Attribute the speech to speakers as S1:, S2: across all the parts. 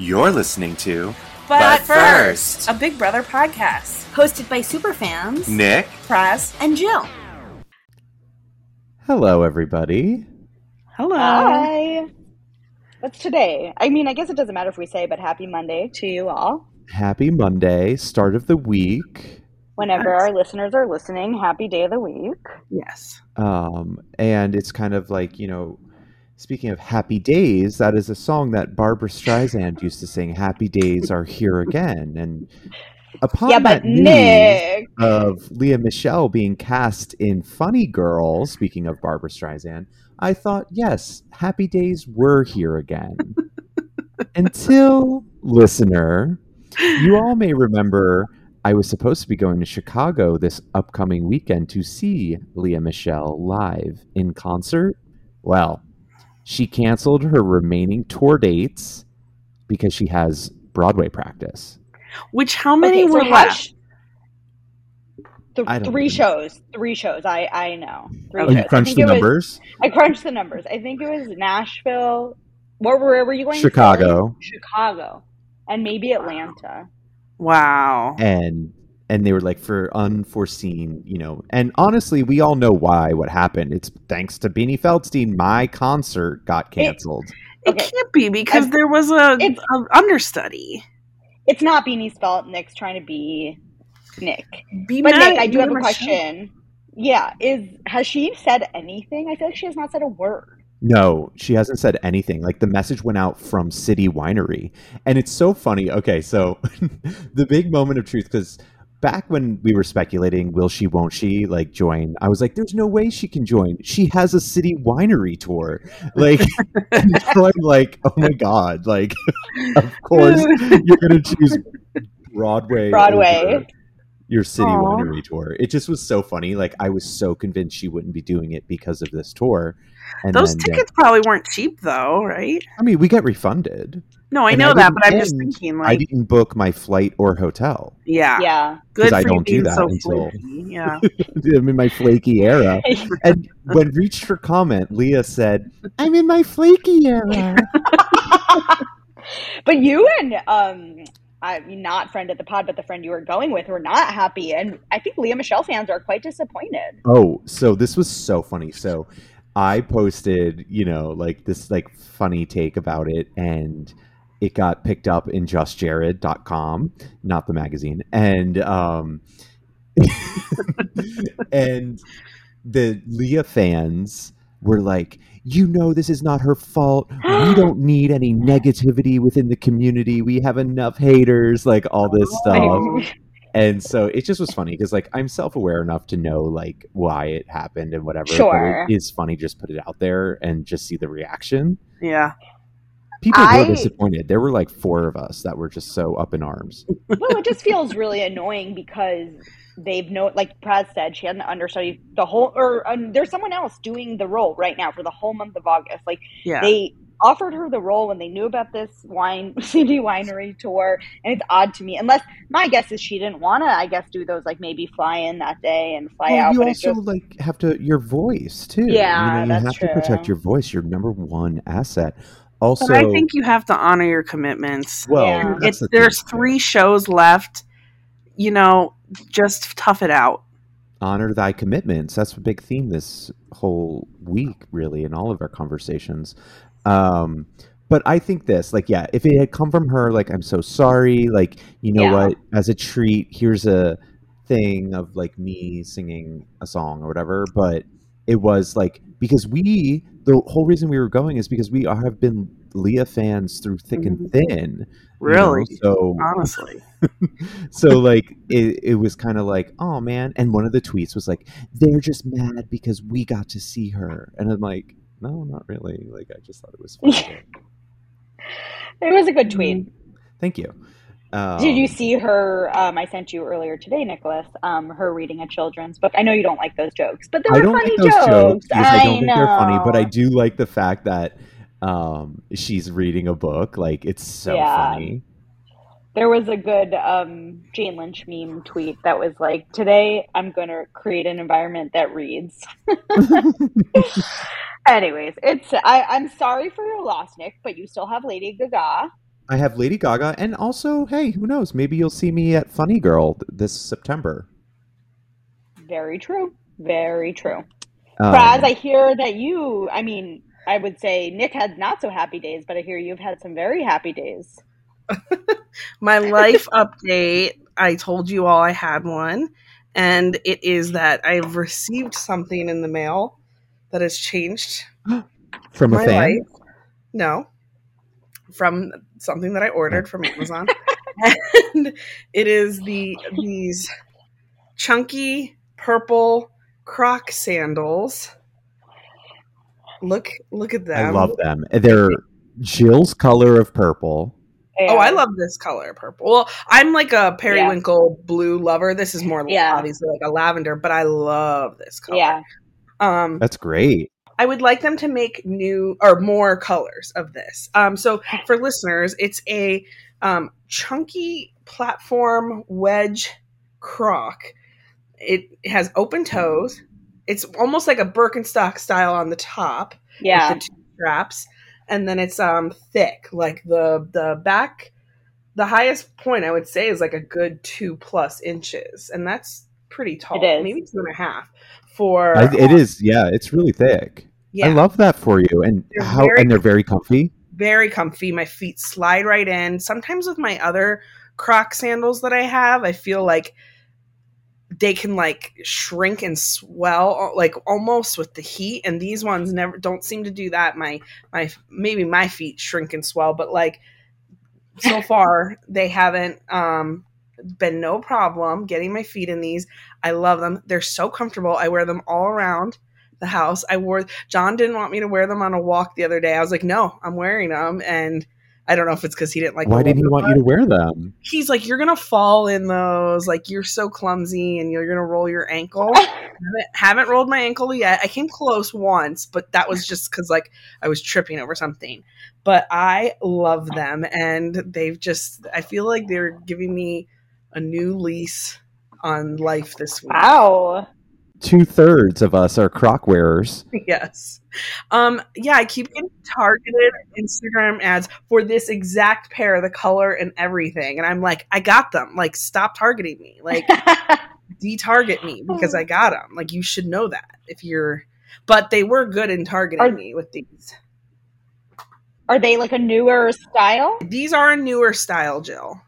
S1: You're listening to
S2: But,
S1: But
S2: first,
S1: First.
S2: a Big Brother podcast.
S3: hosted by superfans
S1: Nick.
S2: Praz.
S3: and Jill.
S4: Hello, everybody.
S2: Hello.
S5: Hi. What's today? I mean, I guess it doesn't matter if we say, but happy Monday to you all.
S4: Happy Monday, start of the week.
S5: Whenever
S2: Yes.
S5: our listeners are listening, happy day of the week.
S2: Yes.
S4: Um, and it's kind of like, you know, speaking of happy days, that is a song that Barbra Streisand used to sing, Happy Days Are Here Again. And upon
S5: yeah,
S4: that news
S5: Nick.
S4: of Lea Michele being cast in Funny Girl, speaking of Barbra Streisand, I thought, yes, happy days were here again. Until, listener, you all may remember I was supposed to be going to Chicago this upcoming weekend to see Lea Michele live in concert. Well, she canceled her remaining tour dates because she has Broadway practice.
S2: Which, how many
S5: Okay, so
S2: were
S5: has
S2: left?
S5: she- th- three
S4: even-
S5: shows. Three shows. I I know. Three
S4: Oh,
S5: shows.
S4: you
S5: I
S4: crunched the
S5: it was-
S4: numbers?
S5: I crunched the numbers. I think it was Nashville. Where, where were you going?
S4: Chicago.
S5: Philly? Chicago, and maybe Atlanta.
S2: Wow.
S4: and and they were like for unforeseen, you know. And honestly, we all know why what happened. It's thanks to Beanie Feldstein. My concert got canceled.
S2: It
S5: Okay.
S2: can't be because
S5: I've-
S2: there was a, a understudy.
S5: It's not Beanie's fault. Nick's trying to be Nick.
S2: Be
S5: But Nick, I do have a
S2: Michele.
S5: question. Yeah, is has she said anything? I feel like she has not said a word.
S4: No, she hasn't said anything. Like the message went out from City Winery, and it's so funny. Okay, so the big moment of truth because back when we were speculating, will she, won't she, like join? I was like, there's no way she can join. She has a City Winery tour. Like, now I'm like, oh my god, like, of course you're gonna choose Broadway.
S5: Broadway.
S4: Your city
S2: Aw.
S4: winery tour. It just was so funny. Like I was so convinced she wouldn't be doing it because of this tour. And
S2: Those
S4: then,
S2: tickets probably weren't cheap, though, right?
S4: I mean, we get refunded.
S2: No, I
S4: And
S2: know
S4: I
S2: that, but I'm just
S4: and
S2: like
S4: I didn't book my flight or hotel.
S2: yeah,
S5: Yeah.
S2: Good.
S4: I
S2: for you
S4: don't do
S2: being
S4: that
S2: so
S4: until-
S2: flaky. Yeah.
S4: I'm in my flaky era. And when reached for comment, Lea said, "I'm in my flaky era."
S5: but you and um I mean not friend at the pod, but the friend you were going with were not happy. And I think Lea Michele fans are quite disappointed.
S4: Oh, so this was so funny. So I posted, you know, like this like funny take about it and it got picked up in justjared.com, not the magazine. And um and the Lea fans were like, you know, this is not her fault. We don't need any negativity within the community. We have enough haters, like all this stuff
S2: Oh.
S4: And so it just was funny because like i'm self-aware enough to know like why it happened and whatever
S5: Sure.
S4: but it is funny just put it out there and just see the reaction
S2: Yeah.
S4: people
S5: I-
S4: were disappointed there were like four of us that were just so up in arms
S5: well, it just feels really annoying because they've no like Praz said she had an understudy the whole or um, there's someone else doing the role right now for the whole month of August. Like
S2: Yeah.
S5: they offered her the role when they knew about this wine City Winery tour, and it's odd to me. Unless my guess is she didn't want to, I guess, do those like maybe fly in that day and fly
S4: well,
S5: out.
S4: you also
S5: just
S4: like have to your voice too
S5: Yeah,
S4: you know you
S5: that's
S4: have to protect your voice your number one asset also
S2: but I think you have to honor your commitments.
S4: well
S5: Yeah.
S4: that's
S2: It's
S4: the
S2: there's
S4: too.
S2: three shows left. You know, just tough it out.
S4: honor thy commitments that's a big theme this whole week really in all of our conversations um but i think this like yeah if it had come from her like i'm so sorry like you know
S5: Yeah.
S4: what as a treat here's a thing of like me singing a song or whatever but it was like because we the whole reason we were going is because we are, have been lea fans through thick and thin you know?
S2: Really.
S4: so
S2: Honestly.
S4: so like it, it was kind of like oh man and one of the tweets was like they're just mad because we got to see her and i'm like no not really like i just thought it was funny
S5: it was a good tweet.
S4: thank you um,
S5: Did you see her? Um, I sent you earlier today, Nicholas. Um, her reading a children's book. I know you don't like those jokes, but they were
S4: i don't
S5: funny
S4: like those
S5: jokes.
S4: jokes because i don't think they're funny but i do like the fact that um she's reading a book like it's so
S5: Yeah.
S4: funny
S5: There was a good um, Jane Lynch meme tweet that was like, "Today I'm going to create an environment that reads." Anyways, it's I, I'm sorry for your loss, Nick, but you still have Lady Gaga.
S4: I have Lady Gaga, and also, hey, who knows? Maybe you'll see me at Funny Girl this September.
S5: Very true. Very true.
S4: Um,
S5: Praz, I hear that you, I mean, I would say Nick had not so happy days, but I hear you've had some very happy days.
S2: My life update. I told you all I had one, and it is that I've received something in the mail that has changed
S4: from a
S2: my
S4: fan.
S2: life. No, from something that I ordered from Amazon, and it is the these chunky purple Croc sandals. Look, look at them.
S4: I love them. They're Jill's color of purple.
S2: Oh, I love this color, purple. Well, I'm like a periwinkle blue lover. This is more
S5: Yeah.
S2: obviously like a lavender, but I love this color.
S5: Yeah.
S2: Um,
S4: That's great.
S2: I would like them to make new or more colors of this. Um, so for listeners, it's a um, chunky platform wedge croc. It has open toes. It's almost like a Birkenstock style on the top
S5: Yeah.
S2: with the two straps, and then it's um thick. Like the the back, the highest point I would say is like a good two plus inches, and that's pretty tall.
S5: It is.
S2: maybe two and a half. For
S4: I, it is, yeah, it's really thick.
S2: yeah,
S4: I love that for you, and
S2: They're
S4: how
S2: very-
S4: and they're very comfy.
S2: very comfy. My feet slide right in. Sometimes with my other Croc sandals that I have, I feel like they can like shrink and swell like almost with the heat and these ones never don't seem to do that my my maybe my feet shrink and swell but like so far they haven't um been no problem getting my feet in these i love them they're so comfortable i wear them all around the house i wore john didn't want me to wear them on a walk the other day i was like no i'm wearing them and i don't know if it's because he didn't like
S4: Why didn't he want you to wear them?
S2: he's like, you're gonna fall in those. Like you're so clumsy, and you're gonna roll your ankle. haven't, haven't rolled my ankle yet. I came close once, but that was just because like I was tripping over something. But I love them, and they've just. I feel like they're giving me a new lease on life this week.
S5: Wow.
S4: Two thirds of us are croc wearers.
S2: yes. Um, yeah, I keep getting targeted Instagram ads for this exact pair, the color and everything. And I'm like, I got them. Like, stop targeting me. Like, de-target me because I got them. Like, you should know that if you're. But they were good in targeting
S5: Are-
S2: me with these.
S5: Are they like a newer style?
S2: These are a newer style, Jill.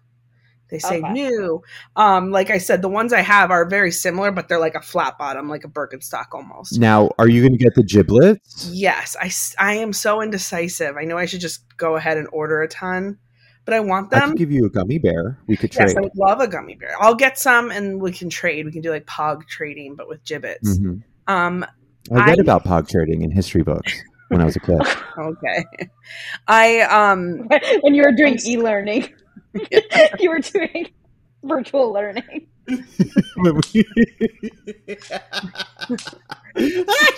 S2: They say
S5: Okay.
S2: new. Um, like I said, the ones I have are very similar, but they're like a flat bottom, like a Birkenstock almost.
S4: Now, are you going to get the Jibbitz?
S2: Yes, I, I am so indecisive. I know I should just go ahead and order a ton, but I want
S4: I
S2: them.
S4: could give you a gummy bear. We could
S2: yes,
S4: trade.
S2: I would love a gummy bear. I'll get some and we can trade. We can do like pog trading, but with Jibbitz.
S4: Mhm.
S2: Um,
S4: I read
S2: I-
S4: about pog trading in history books when I was a kid.
S2: okay. I um
S5: when you were doing
S2: I'm-
S5: e-learning, you were doing virtual learning.
S4: When we-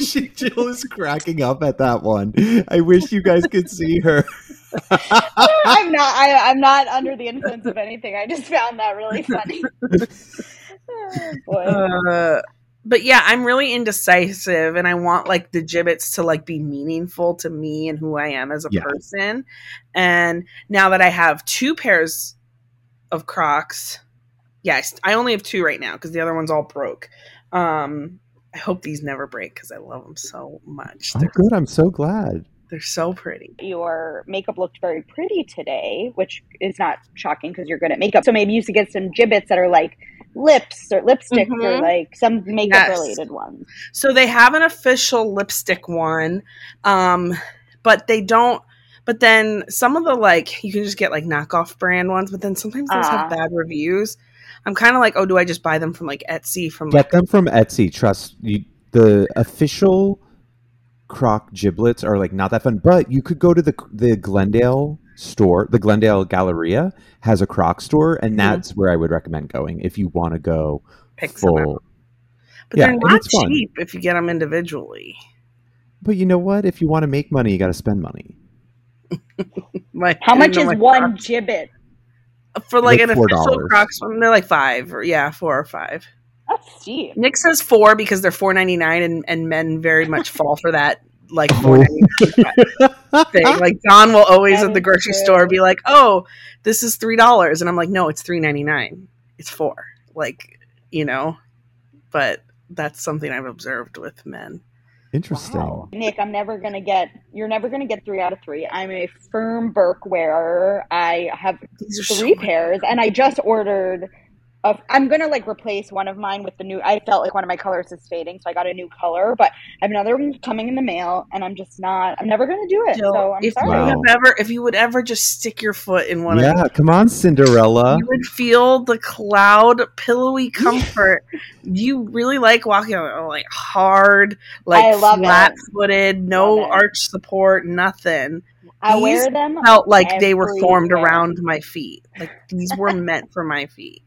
S4: She- Jill is cracking up at that one. I wish you guys could see her.
S5: I'm not. I, I'm not under the influence of anything. I just found that really funny. Oh, boy.
S2: uh but yeah, I'm really indecisive and I want like the Jibbitz to like be meaningful to me and who I am as a
S4: Yeah.
S2: person. And now that I have two pairs of Crocs, yes, I only have two right now because the other one's all broke. Um I hope these never break because I love them so much.
S4: Oh,
S2: They're,
S4: good. I'm so glad.
S2: they're so pretty.
S5: Your makeup looked very pretty today, which is not shocking because you're good at makeup. So maybe you should get some Jibbitz that are like lips or lipstick or
S2: Mhm.
S5: like some makeup
S2: Yes.
S5: related ones.
S2: So they have an official lipstick one, um, but they don't. But then some of the like you can just get like knockoff brand ones, but then sometimes those
S5: Ah.
S2: have bad reviews. I'm kind of like, oh, do I just buy them from like Etsy from
S4: Get them from Etsy. Trust you. The official croc Jibbitz are like not that fun, but you could go to the the Glendale store. The Glendale Galleria has a croc store, and
S2: Mhm.
S4: that's where I would recommend going if you want to go
S2: pick
S4: full.
S2: But
S4: Yeah,
S2: they're not
S4: it's fun.
S2: cheap if you get them individually.
S4: But you know what? If you want to make money, you got to spend money.
S2: My,
S5: How much is one
S2: Crocs-
S5: Jibbit?
S2: for like,
S4: Like
S2: an official
S4: $4.
S2: Crocs one? They're like five, or yeah, four or five.
S5: That's steep.
S2: Nick says four because they're four ninety nine, and and men very much fall for that like
S4: Oh.
S2: four ninety nine thing. Like Don will always at the grocery
S5: true.
S2: store be like, "Oh, this is three dollars," and I'm like, "No, it's three ninety nine. It's four. Like you know." But that's something I've observed with men.
S4: Interesting.
S5: Wow. Nick, I'm never gonna get. You're never gonna get three out of three. I'm a firm Birk wearer. I have three
S2: so
S5: pairs, and I just ordered. Of, I'm gonna like replace one of mine with the new. I felt like one of my colors is fading, so I got a new color. But I have another one coming in the mail, and I'm just not. I'm never gonna do it.
S2: Jill,
S5: so I'm
S2: if
S5: sorry.
S2: you
S4: Wow.
S2: have ever, if you would ever just stick your foot in one of
S4: Yeah, come on, Cinderella.
S2: you would feel the cloud pillowy comfort. you really like walking on like hard, like
S5: I love it.
S2: flat footed, no
S5: Love
S2: arch support, nothing.
S5: I
S2: these
S5: wear them.
S2: Felt like they were formed
S5: everywhere.
S2: around my feet. Like these were meant for my feet.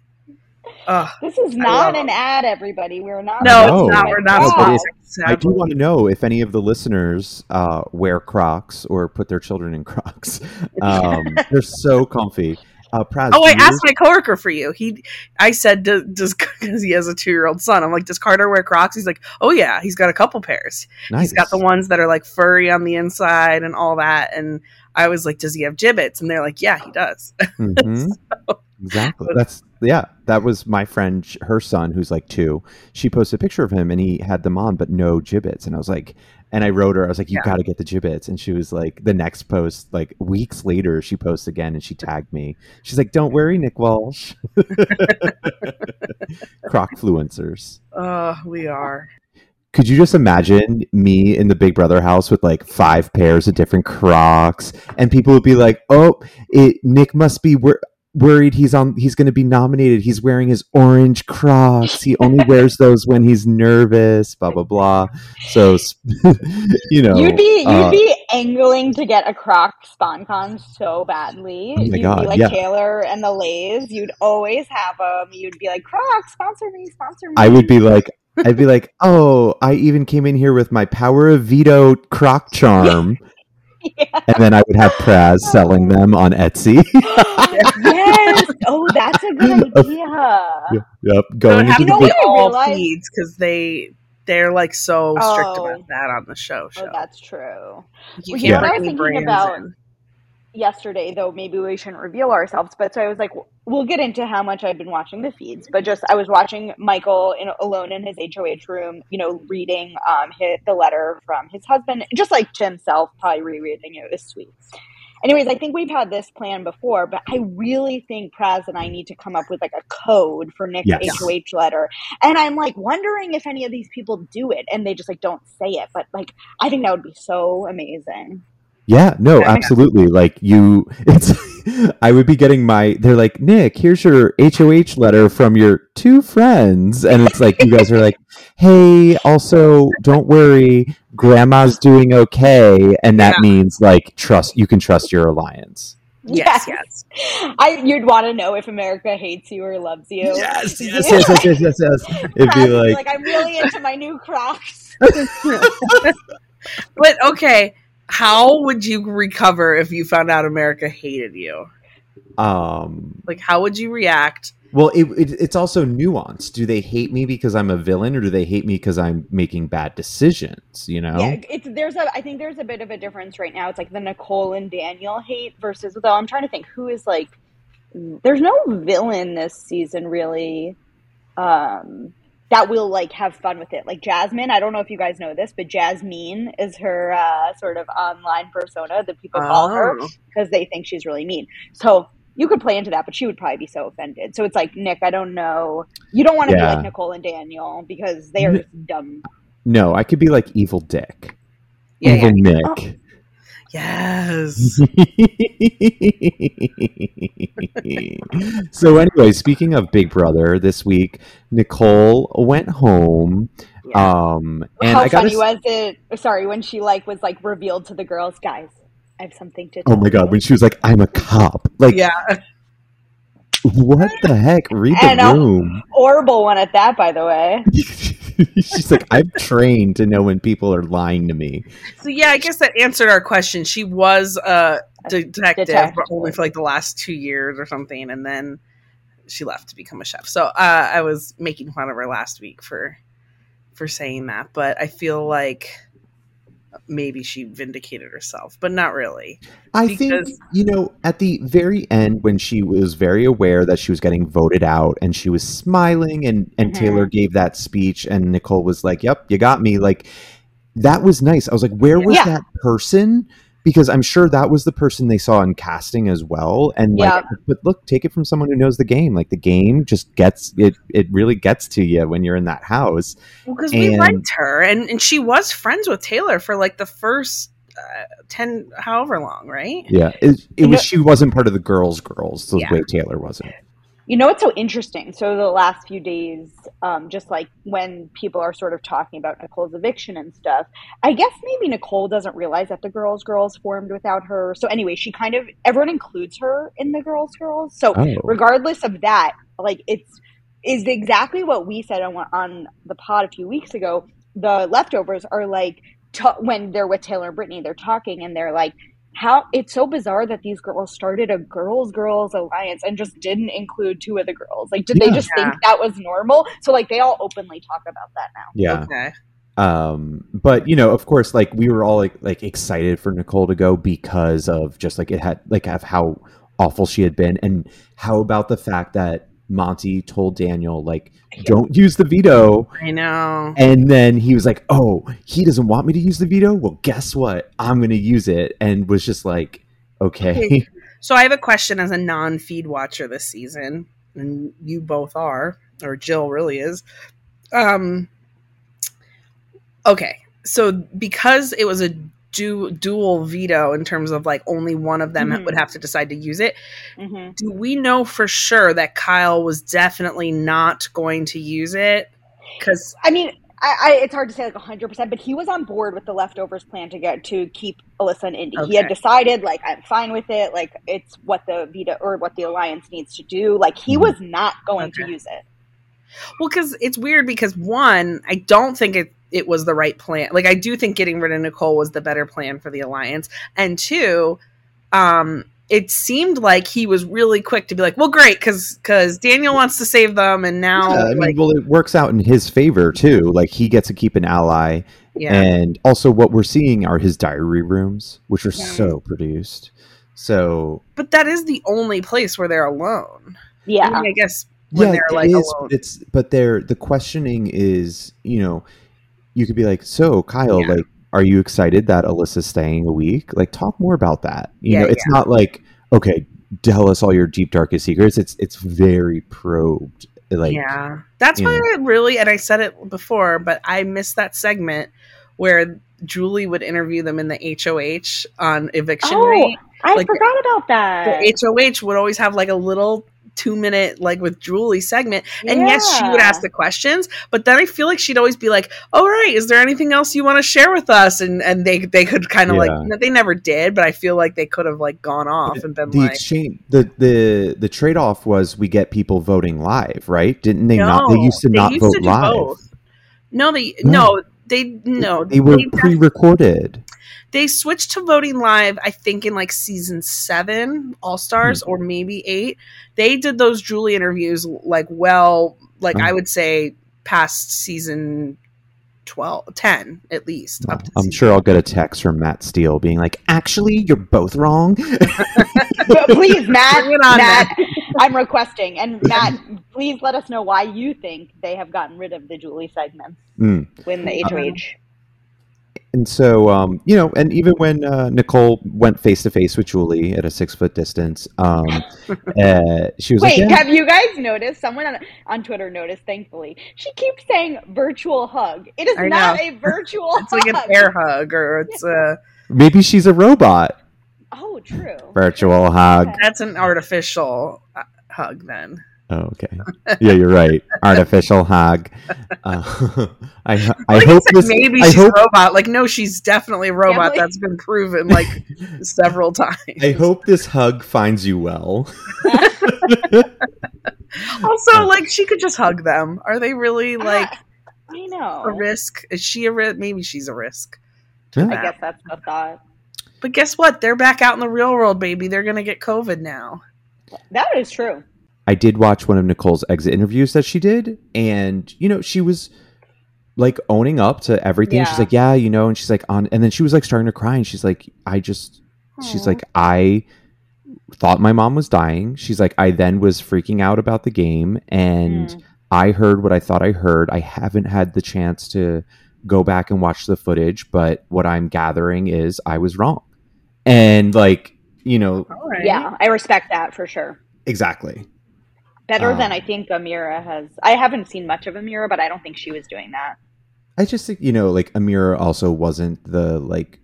S2: Ugh.
S5: This is not an
S2: them.
S5: ad, everybody. We're not.
S2: No,
S4: No.
S2: it's not. We're not
S4: No, it- I do want to know if any of the listeners uh, wear Crocs or put their children in Crocs. Um, they're so comfy. Uh, Praz,
S2: Oh, I
S4: you-
S2: asked my coworker for you. He, I said, does because he has a two year old son. I'm like, does Carter wear Crocs? He's like, oh yeah, he's got a couple pairs.
S4: Nice.
S2: He's got the ones that are like furry on the inside and all that. And I was like, does he have Jibbitz? And they're like, yeah, he does.
S4: Mhm. Exactly. That's yeah. That was my friend, her son, who's like two. She posted a picture of him, and he had them on, but no Jibbitz. And I was like, and I wrote her, I was like, you
S2: Yeah.
S4: got to get the Jibbitz. And she was like, the next post, like weeks later, she posts again, and she tagged me. She's like, don't worry, Nick Walsh. Croc fluencers.
S2: Uh, we are.
S4: Could you just imagine me in the Big Brother house with like five pairs of different Crocs, and people would be like, "Oh, it, Nick must be wor- worried he's on. He's going to be nominated. He's wearing his orange Crocs. He only wears those when he's nervous." Blah blah blah. So, you know,
S5: You'd be you'd
S4: uh,
S5: be angling to get a Croc SponCon so badly.
S4: Oh my
S5: you'd
S4: God,
S5: be like
S4: yeah.
S5: Taylor and the Lays. You'd always have them. You'd be like Croc, sponsor me, sponsor me.
S4: I would be like, I'd be like, "Oh, I even came in here with my Power of Veto Croc charm."
S5: Yeah.
S4: And then I would have Praz selling them on Etsy.
S5: yes. Oh, that's a good idea.
S4: yep,
S2: It
S4: going
S2: would have
S4: into
S5: You
S2: to
S4: the
S2: be
S5: what I
S2: all feeds because they they're like so strict
S5: Oh.
S2: about that on the show. Show
S5: Oh, that's true.
S2: you
S5: Well,
S2: can't
S5: you know I
S2: bring
S5: was thinking about?
S2: in.
S5: yesterday, though maybe we shouldn't reveal ourselves. But so I was like, we'll get into how much I've been watching the feeds. But just I was watching Michael in, alone in his HOH room, you know, reading um his, the letter from his husband, just like to himself, probably rereading it. It was sweet. Anyways, I think we've had this plan before, but I really think Praz and I need to come up with like a code for Nick's
S4: Yes.
S5: HOH letter. And I'm like wondering if any of these people do it and they just like don't say it. But like, I think that would be so amazing.
S4: Yeah, no, absolutely. Like you, it's. I would be getting my. They're like, Nick, here's your HOH letter from your two friends, and it's like you guys are like, hey, also don't worry, Grandma's doing okay, and that
S2: Yeah.
S4: means like trust. You can trust your alliance.
S2: Yes, yes.
S5: I you'd want to know if America hates you or loves you.
S4: Yes,
S5: You-
S4: yes, yes, yes, yes, yes, yes. It'd be
S5: would
S4: like,
S5: I'm really into my new Crocs.
S2: But okay, how would you recover if you found out America hated you?
S4: um,
S2: Like, how would you react?
S4: well, it, it, it's also nuanced. Do they hate me because I'm a villain, or do they hate me because I'm making bad decisions? You know?
S5: Yeah, it's there's a I think there's a bit of a difference right now. It's like the Nicole and Daniel hate versus though I'm trying to think who is like there's no villain this season really um that will like have fun with it. Like Jasmine, I don't know if you guys know this, but Jasmine is her uh, sort of online persona that people call her
S2: Oh.
S5: because they think she's really mean. So you could play into that, but she would probably be so offended. So it's like Nick, I don't know. You don't want to
S4: Yeah.
S5: be like Nicole and Daniel because they are
S4: N-
S5: dumb.
S4: No, I could be like Evel Dick,
S2: Yeah,
S4: evil
S2: yeah.
S4: Nick.
S2: Yes.
S4: so anyway, speaking of Big Brother, this week Nicole went home.
S2: Yeah.
S4: Um, and
S5: How
S4: I got
S5: funny was it? Sorry, when she like was like revealed to the girls, guys. I have something to.
S4: Oh
S5: tell
S4: my god,
S5: you."
S4: when she was like, "I'm a cop," like,
S2: yeah.
S4: what the heck? Read the
S5: And, uh,
S4: room.
S5: horrible one at that, by the way.
S4: She's like, "I'm trained to know when people are lying to me."
S2: So yeah, I guess that answered our question. She was a detective,
S5: Detective.
S2: but only for like the last two years or something, and then she left to become a chef. So uh, I was making fun of her last week for for saying that, but I feel like maybe she vindicated herself, but not really.
S4: I
S2: Because-
S4: think you know at the very end when she was very aware that she was getting voted out and she was smiling and and
S5: Mhm.
S4: Taylor gave that speech and Nicole was like, "Yep, you got me." Like that was nice. I was like, "Where was
S5: Yeah.
S4: that person?" Because I'm sure that was the person they saw in casting as well. And like, but look, take it from someone who knows the game. Like the game just gets it. It really gets to you when you're in that house.
S2: Because we
S4: And-
S2: liked her, and and she was friends with Taylor for like the first uh, ten, however long, right?
S4: Yeah, it, it was.
S5: know-
S4: she wasn't part of the girls' girls the
S2: Yeah.
S4: way Taylor wasn't.
S5: You know what's so interesting? So the last few days, um, just like when people are sort of talking about Nicole's eviction and stuff, I guess maybe Nicole doesn't realize that the Girls Girls formed without her. So anyway, she kind of everyone includes her in the Girls Girls. So
S4: Oh.
S5: regardless of that, like it's is exactly what we said on on the pod a few weeks ago. The leftovers are like ta- when they're with Taylor and Brittany, they're talking and they're like, "How it's so bizarre that these girls started a girls girls alliance and just didn't include two of the girls. Like, did
S4: Yeah.
S5: they just think that was normal? So like they all openly talk about that now.
S4: Yeah.
S2: Okay.
S4: um but you know of course like we were all like like excited for nicole to go because of just like it had like of how awful she had been and how about the fact that monte told daniel like don't use the veto
S2: I know.
S4: and then he was like oh he doesn't want me to use the veto well guess what i'm gonna use it and was just like okay
S2: So I have a question as a non-feed watcher this season, and you both are, or Jill really is. Um. Okay, so because it was a du- dual veto in terms of like only one of them
S5: Mhm.
S2: would have to decide to use it,
S5: hmm
S2: do we know for sure that Kyle was definitely not going to use it? Because
S5: I mean, I, I it's hard to say like hundred percent, but he was on board with the leftovers plan to get to keep Alyssa and Indy. He had decided like I'm fine with it. Like it's what the Vita or what the alliance needs to do. Like he
S4: Mhm.
S5: was not going
S2: Okay.
S5: to use it.
S2: Well, because it's weird because one, I don't think it it was the right plan. Like I do think getting rid of Nicole was the better plan for the alliance, and two, um, it seemed like he was really quick to be like, "Well, great, because because Daniel wants to save them, and now
S4: Yeah, I mean,
S2: like
S4: well, it works out in his favor too. Like he gets to keep an ally,
S2: yeah,
S4: and also what we're seeing are his diary rooms, which are
S5: Yeah.
S4: so produced. So
S2: but that is the only place where they're alone. I,
S5: Yeah.
S2: mean, I guess when they're like
S4: is,
S2: alone.
S4: It's but they're the questioning is, you know, you could be like, so Kyle,
S2: Yeah.
S4: like, are you excited that Alyssa's staying a week? Like, talk more about that. You
S2: Yeah,
S4: know, it's not like okay, tell us all your deep darkest secrets. It's it's very probed. Like,
S2: yeah, that's why
S4: know.
S2: I really, and I said it before, but I missed that segment where Julie would interview them in the HOH on eviction
S5: Oh,
S2: rate.
S5: I
S2: Like,
S5: forgot about that.
S2: the HOH would always have like a little two minute like with Julie segment. And yes, she would ask the questions, but then I feel like she'd always be like, "All right, is there anything else you want to share with us?" And and they they could kind of
S4: Yeah.
S2: like they never did, but I feel like they could have like gone off and been
S4: the
S2: like,
S4: exchange the the the trade off was we get people voting live, right? Didn't they not? They used to
S2: they
S4: not
S2: used
S4: vote
S2: to
S4: live.
S2: both. "No, they
S4: No.
S2: no." They no,
S4: They were
S2: def-
S4: pre-recorded.
S2: They switched to voting live i think in like season seven all stars
S4: Hmm.
S2: or maybe eight they did those julie interviews like well like
S4: Oh.
S2: i would say past season 12 10 at least up to
S4: I'm sure I'll get a text from Matt Steele being like, "Actually, you're both wrong."
S5: Please, Matt,
S2: Bring it on,
S5: Matt, I'm requesting. And Matt, please let us know why you think they have gotten rid of the Julie segments
S4: Mm.
S5: when the HOH.
S4: And so, um, you know, and even when uh, Nicole went face to face with Julie at a six foot distance, um, uh, she was
S5: Wait,
S4: like, yeah.
S5: have you guys noticed? Someone on, on Twitter noticed, thankfully. She keeps saying virtual hug. It is
S2: I
S5: not
S2: know.
S5: a virtual hug.
S2: it's like an air hug or it's a
S4: maybe she's a robot.
S5: Oh, true.
S4: Virtual hug.
S2: that's an artificial uh, hug then
S4: Oh, okay. Yeah, you're right. Artificial hug. Uh, I, I
S2: Like
S4: hope this.
S2: maybe
S4: I
S2: she's
S4: hope
S2: a robot like no she's definitely a robot
S5: Definitely.
S2: that's been proven like several times
S4: I hope this hug finds you well.
S2: Also, like she could just hug them. Are they really like
S5: Ah, I know.
S2: a risk? Is she a risk? Maybe she's a risk.
S4: Yeah.
S5: I guess that's the thought.
S2: But guess what? They're back out in the real world, baby. They're gonna get COVID now.
S5: That is true.
S4: I did watch one of Nicole's exit interviews that she did, and you know she was like owning up to everything. She's like, yeah, you know, and she's like on, and then she was like starting to cry, and she's like, I just, she's like, I thought my mom was dying. She's like, I then was freaking out about the game, and
S5: Mm.
S4: I heard what I thought I heard. I haven't had the chance to go back and watch the footage, but what I'm gathering is I was wrong, and like, you know,
S2: All right.
S5: Yeah, I respect that for sure.
S4: exactly.
S5: Better
S4: Um,
S5: than I think Ameerah has. I haven't seen much of Ameerah, but I don't think she was doing that.
S4: I just think you know, like Ameerah also wasn't the like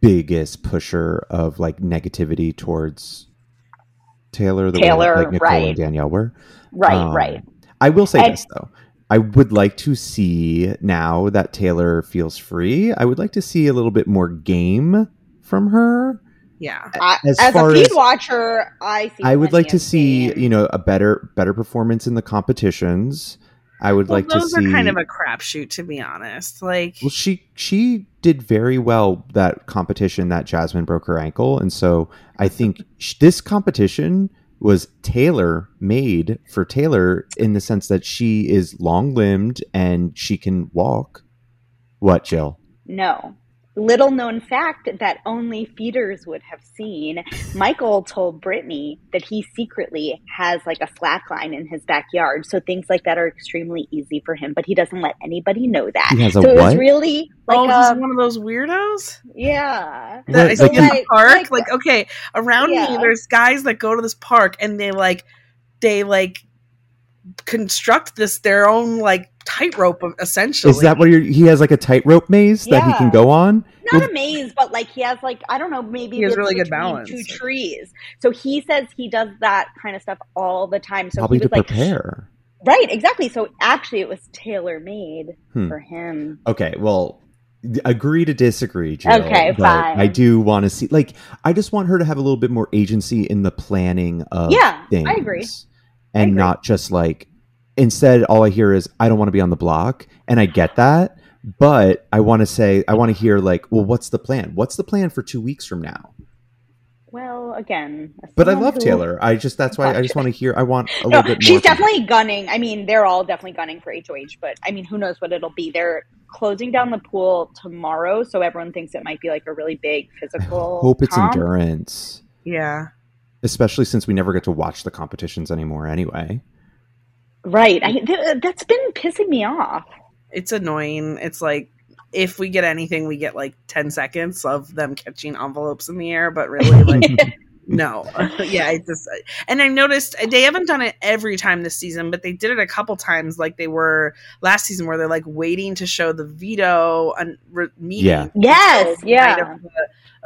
S4: biggest pusher of like negativity towards Taylor. The
S5: Taylor,
S4: way like Nicole
S5: right.
S4: and Danielle were.
S5: Right,
S4: Um,
S5: right.
S4: I will say this though. I would like to see now that Taylor feels free. I would like to see a little bit more game from her.
S2: Yeah.
S5: I,
S4: as
S5: as,
S4: far
S5: a feed
S4: as-
S5: watcher, I see.
S4: I would like to see,
S5: game.
S4: you know, a better better performance in the competitions. I would
S2: Well,
S4: like to
S2: those are kind of a crapshoot, to be honest. Like,
S4: Well, she she did very well that competition that Jasmine broke her ankle, and so I think sh- this competition was tailor made for Taylor in the sense that she is long limbed and she can walk. What, Jill?
S5: No. Little known fact that only feeders would have seen. Michael told Brittany that he secretly has like a slack line in his backyard. So things like that are extremely easy for him, but he doesn't let anybody know that.
S4: He has a
S5: so it was really like
S2: oh,
S5: a,
S2: he's one of those weirdos.
S5: yeah.
S2: That
S4: What,
S2: is
S4: like
S2: in
S4: you-
S2: the park.
S5: like-
S2: Like, okay, around me, there's guys that go to this park and they like, they like construct this their own like tightrope of- essentially.
S4: Is that what you're, he has like a tightrope maze that he can go on?
S5: Not
S4: Well-
S5: a maze, but like he has like I don't know, maybe
S2: He has really good balance.
S5: Two trees. So he says he does that kind of stuff all the time. So
S4: Probably
S5: he was
S4: to
S5: like,
S4: prepare.
S5: right, exactly. So actually, it was tailor made
S4: Hmm.
S5: for him.
S4: Okay, well, agree to disagree, Jill.
S5: Okay,
S4: but
S5: fine.
S4: I do want to see, like, I just want her to have a little bit more agency in the planning of
S5: Yeah, I agree.
S4: And not just like, instead, all I hear is, I don't want to be on the block. And I get that. But I want to say, I want to hear, like, well, what's the plan? What's the plan for two weeks from now?
S5: Well, again,
S4: But I love
S5: who-
S4: Taylor. I just, that's why I just want to hear, I want a
S5: No,
S4: little bit more.
S5: she's
S4: from-
S5: definitely gunning. I mean, they're all definitely gunning for HOH, but I mean, who knows what it'll be? They're closing down the pool tomorrow, so everyone thinks it might be like a really big physical.
S4: Hope it's
S5: comp.
S4: endurance.
S2: yeah.
S4: Especially since we never get to watch the competitions anymore anyway.
S5: Right. I, th- uh, that's been pissing me off.
S2: It's annoying. It's like if we get anything, we get like 10 seconds of them catching envelopes in the air, but really, like, no. yeah, I just, uh, and I noticed uh, they haven't done it every time this season, but they did it a couple times, like they were last season, where they're like waiting to show the veto and re- meeting.
S4: Yeah.
S5: Yes,
S2: until the night
S5: yeah.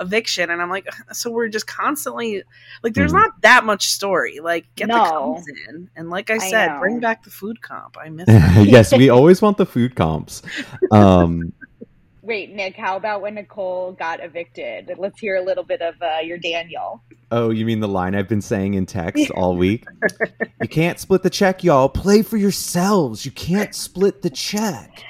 S2: Of the eviction, and I'm like, so we're just constantly like, there's
S4: Mhm.
S2: not that much story. Like, get the
S5: No.
S2: comps in, and like I
S5: I
S2: said,
S5: know.
S2: bring back the food comp. I miss.
S4: yes, we always want the food comps. Um,
S5: Wait, Nick, how about when Nicole got evicted? Let's hear a little bit of uh, your Daniel.
S4: oh, you mean the line I've been saying in text all week? you can't split the check, y'all. Play for yourselves. You can't split the check.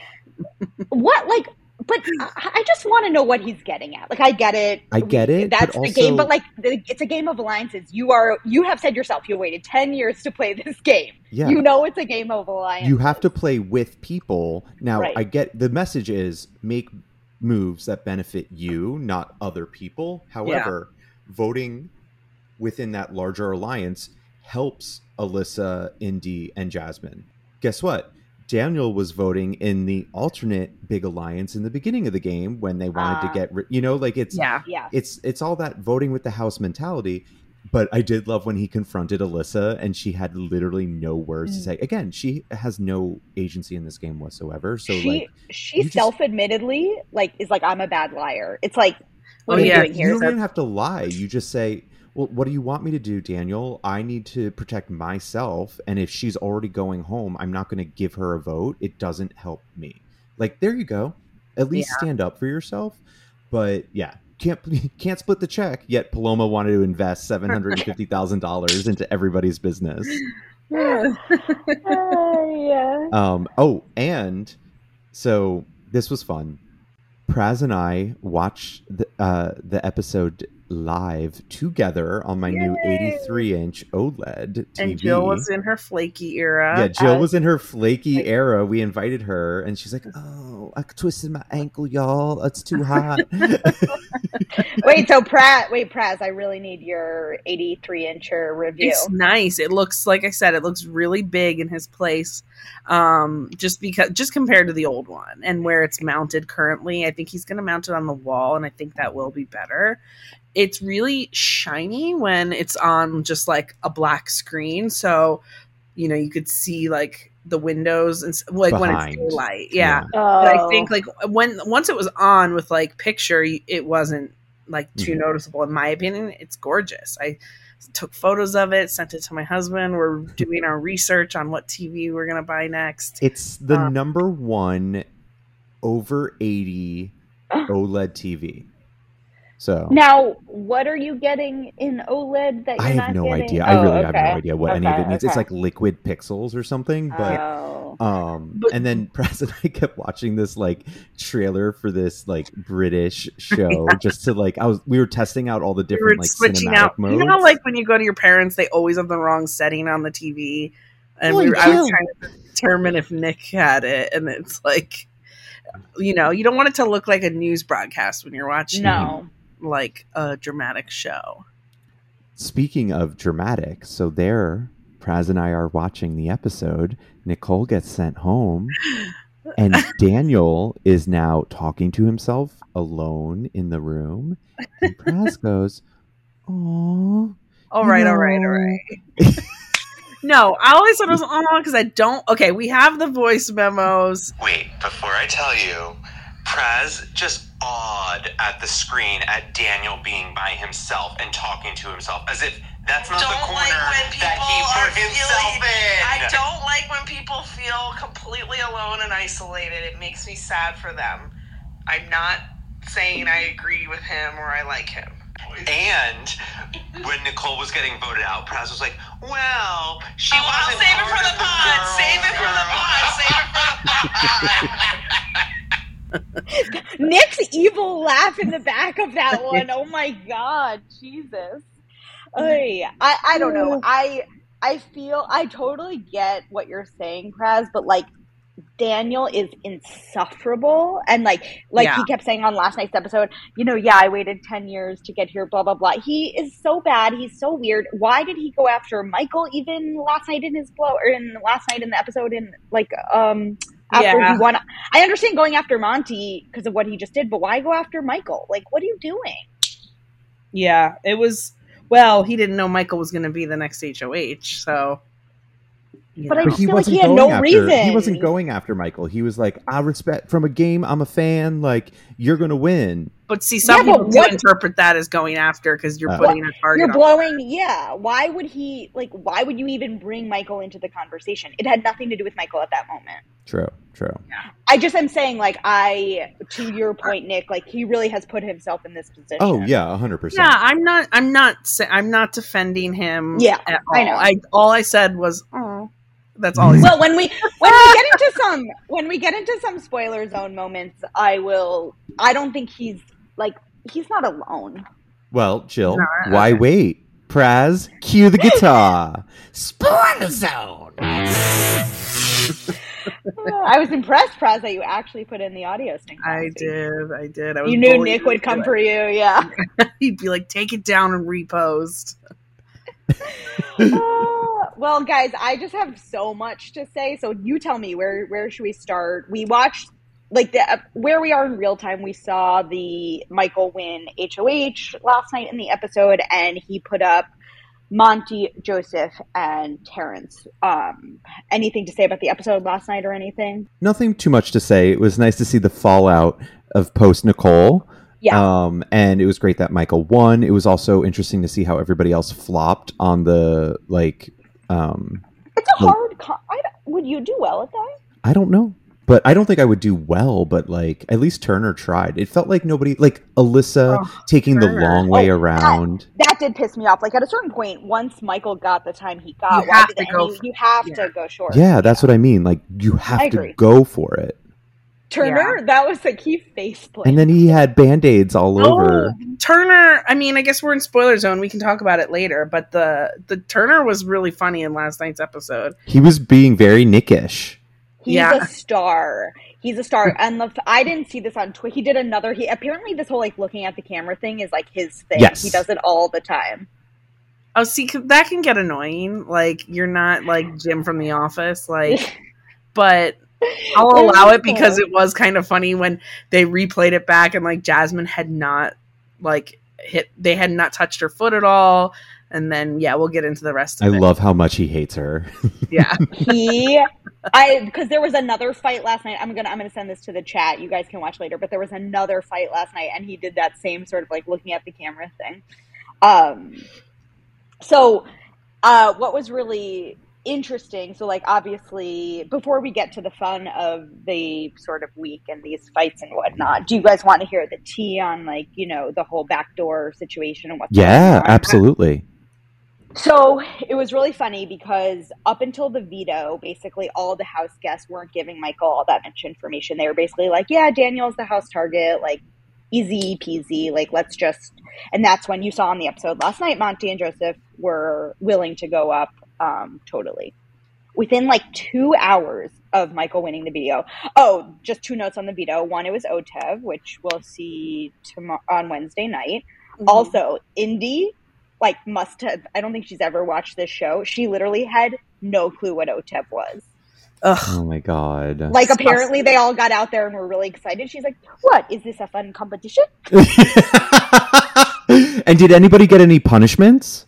S5: What, like, but I just want to know what he's getting at. Like, I get it.
S4: I get it,
S5: That's the game, but like, the, it's a game of alliances. You are, you have said yourself, you waited 10 years to play this game.
S4: Yeah.
S5: You know it's a game of alliances.
S4: You have to play with people. Now,
S5: Right.
S4: I get the message is make moves that benefit you, not other people. However, voting within that larger alliance helps Alyssa, Indy, and Jasmine. Guess what? Daniel was voting in the alternate big alliance in the beginning of the game when they wanted
S5: Ah.
S4: to get rid. You know, like it's
S2: Yeah,
S5: Yeah.
S4: it's it's all that voting with the house mentality. But I did love when he confronted Alyssa and she had literally no words to
S5: Mm.
S4: say. Again, she has no agency in this game whatsoever. So
S5: she
S4: like
S5: she self-admittedly like is like I'm a bad liar. It's like what
S2: Oh,
S5: are you
S2: yeah,
S5: doing here?
S4: you don't even have to lie. You just say, "Well, what do you want me to do, Daniel? I need to protect myself, and if she's already going home, I'm not going to give her a vote. It doesn't help me." Like there you go. At least stand up for yourself. But yeah, can't can't split the check. Yet Paloma wanted to invest seven hundred and fifty thousand dollars into everybody's business.
S2: Yeah.
S5: Uh, yeah.
S4: Um, oh, and so this was fun. Praz and I watched the, uh, the episode live together on my new 83 inch OLED TV.
S2: And Jill was in her flaky era.
S4: yeah, Jill
S5: as-
S4: was in her flaky era. We invited her, and she's like, "Oh, I twisted my ankle, y'all. It's too hot."
S5: Wait, so Pratt, wait, Praz, I really need your 83 incher review.
S2: It's nice. It looks like I said, it looks really big in his place. Um, just because, just compared to the old one and where it's mounted currently, I think he's going to mount it on the wall, and I think that will be better. It's really shiny when it's on just like a black screen, so you know you could see like the windows and s- like when it's daylight. Yeah.
S5: Oh.
S2: But I think like when once it was on with like picture, it wasn't like too
S4: Mhm.
S2: noticeable in my opinion. It's gorgeous. I took photos of it, sent it to my husband. We're doing our research on what TV we're gonna buy next.
S4: it's the
S2: Uh,
S4: number one over 80 OLED TV. So
S5: Now, what are you getting in OLED that you're
S4: I
S5: not
S4: have no
S5: getting?
S4: idea. I
S5: Oh,
S4: really have no idea what any of it means. It's like liquid pixels or something, but
S5: oh.
S4: um
S2: But-
S4: and then Praz and I kept watching this like trailer for this like British show just to like I was we were testing out all the
S2: We
S4: different like
S2: switching out.
S4: modes.
S2: You know, like when you go to your parents, they always have the wrong setting on the TV, and we were, I was trying to determine if Nick had it, and it's like, you know, you don't want it to look like a news broadcast when you're watching
S5: No.
S2: Like a dramatic show.
S4: Speaking of dramatic, so there, Praz and I are watching the episode. Nicole gets sent home, and Daniel is now talking to himself alone in the room. And Praz goes, "Oh,
S2: All right, all right, all right. no, I always thought it was on because I don't. Okay, we have the voice memos.
S1: Wait, before I tell you, Praz just awed at the screen at Daniel being by himself and talking to himself as if that's not the
S3: don't
S1: corner
S3: like when
S1: that he
S3: are
S1: put himself
S3: feeling.
S1: in.
S3: I don't like when people feel completely alone and isolated. It makes me sad for them. I'm not saying I agree with him or I like him.
S1: And when Nicole was getting voted out, Praz was like, "Well, she
S3: oh, I'll
S1: wasn't
S3: save it for the
S1: of the
S3: pod.
S1: girls'
S3: Save it for the
S1: girl."
S3: pod. Save it for the pod.
S5: Nick's evil laugh in the back of that one. Oh my god, Jesus. Oy. I I don't know. I I feel I totally get what you're saying, Praz, but like Daniel is insufferable and like like
S2: Yeah.
S5: he kept saying on last night's episode, you know, yeah, I waited 10 years to get here blah blah blah. He is so bad. He's so weird. Why did he go after Michael even last night in his blow or in last night in the episode in like um after
S2: Yeah.
S5: I understand going after Monte because of what he just did, but why go after Michael? Like, what are you doing?
S2: Yeah, it was. Well, he didn't know Michael was going to be the next HOH, so. You
S5: But I
S2: know.
S5: just feel like he had no
S4: after,
S5: reason.
S4: He wasn't going after Michael. He was like, "I respect from a game. I'm a fan. Like you're gonna win."
S2: But see, some
S5: Yeah,
S2: people
S5: what-
S2: interpret that as going after because you're
S4: Uh,
S2: putting a target.
S5: You're
S2: on
S5: blowing, yeah. Why would he like? Why would you even bring Michael into the conversation? It had nothing to do with Michael at that moment.
S4: True, true.
S5: I just am saying, like, I to your point, Nick, like he really has put himself in this position.
S4: Oh yeah, hundred percent.
S2: Yeah, I'm not. I'm not. I'm not defending him.
S5: Yeah,
S2: at all.
S5: I know.
S2: I all I said was, "Oh." That's all I.
S5: Well, when we when we get into some when we get into some spoiler zone moments, I will. I don't think he's like he's not alone.
S4: Well, Jill,
S2: No,
S4: why wait? Praz, cue the guitar. Spoiler zone.
S5: I was impressed, Praz, that you actually put in the audio sting.
S2: I did. I did. I was
S5: You knew Nick would come
S2: it.
S5: for you, yeah.
S2: He'd be like, "Take it down and repost."
S5: Uh, well, guys, I just have so much to say. So you tell me where where should we start? We watched like the where we are in real time. We saw the Michael win HOH last night in the episode, and he put up Monte, Joseph, and Terrance. Um, anything to say about the episode last night or anything?
S4: Nothing too much to say. It was nice to see the fallout of post Nicole.
S5: Yeah.
S4: Um, and it was great that Michael won. It was also interesting to see how everybody else flopped on the like. Um,
S5: It's a
S4: Well-
S5: hard. Con- I would you do well at that?
S4: I don't know, but I don't think I would do well. But like, at least Turner tried. It felt like nobody, like Alyssa,
S2: Oh,
S4: taking
S2: Turner.
S4: the long way
S5: Oh,
S4: around.
S5: That did piss me off. Like at a certain point, once Michael got the time he got,
S2: You
S5: why
S2: have to go
S5: you,
S2: for-
S5: you have
S2: yeah.
S5: to go short.
S4: Yeah, that's what I mean. Like, you have
S5: I
S4: to
S5: agree.
S4: go for it.
S5: Turner, that was like he face planted.
S4: And then he had band aids all oh, over.
S2: Oh, Turner. I mean, I guess we're in spoiler zone. We can talk about it later. But the the Turner was really funny in last night's episode.
S4: He was being very nickish.
S5: He's
S2: Yeah.
S5: a star. He's a star. And the, I didn't see this on Twitter. He did another. He apparently this whole like looking at the camera thing is like his thing.
S4: Yes.
S5: He does it all the time.
S2: Oh, see, that can get annoying. Like you're not like Jim from The Office. Like, but I'll allow it because it was kind of funny when they replayed it back and like Jasmine had not like hit. They had not touched her foot at all. And then yeah, we'll get into the rest
S4: I
S2: of it.
S4: love how much he hates her.
S2: yeah.
S5: he I because there was another fight last night. I'm gonna I'm gonna send this to the chat. You guys can watch later. But there was another fight last night, and he did that same sort of like looking at the camera thing. Um, so uh, what was really interesting? So like obviously, before we get to the fun of the sort of week and these fights and whatnot, do you guys want to hear the tea on like you know the whole backdoor situation and what's
S4: yeah,
S5: going on?
S4: absolutely.
S5: So it was really funny because up until the veto, basically all the house guests weren't giving Michael all that much information. They were basically like, yeah, Daniel's the house target, like easy peasy, like let's just. And that's when you saw on the episode last night, Monte and Joseph were willing to go up um, totally. Within like two hours of Michael winning the veto. Oh, just two notes on the veto. One, it was OTEV, which we'll see tomorrow on Wednesday night.
S2: Mm-hmm.
S5: Also, Indy, like, must have. I don't think she's ever watched this show. She literally had no clue what OTEV was.
S2: Ugh.
S4: Oh my god.
S5: Like,
S2: Disgusting.
S5: apparently, they all got out there and were really excited. She's like, "What is this a fun competition?"
S4: and did anybody get any punishments?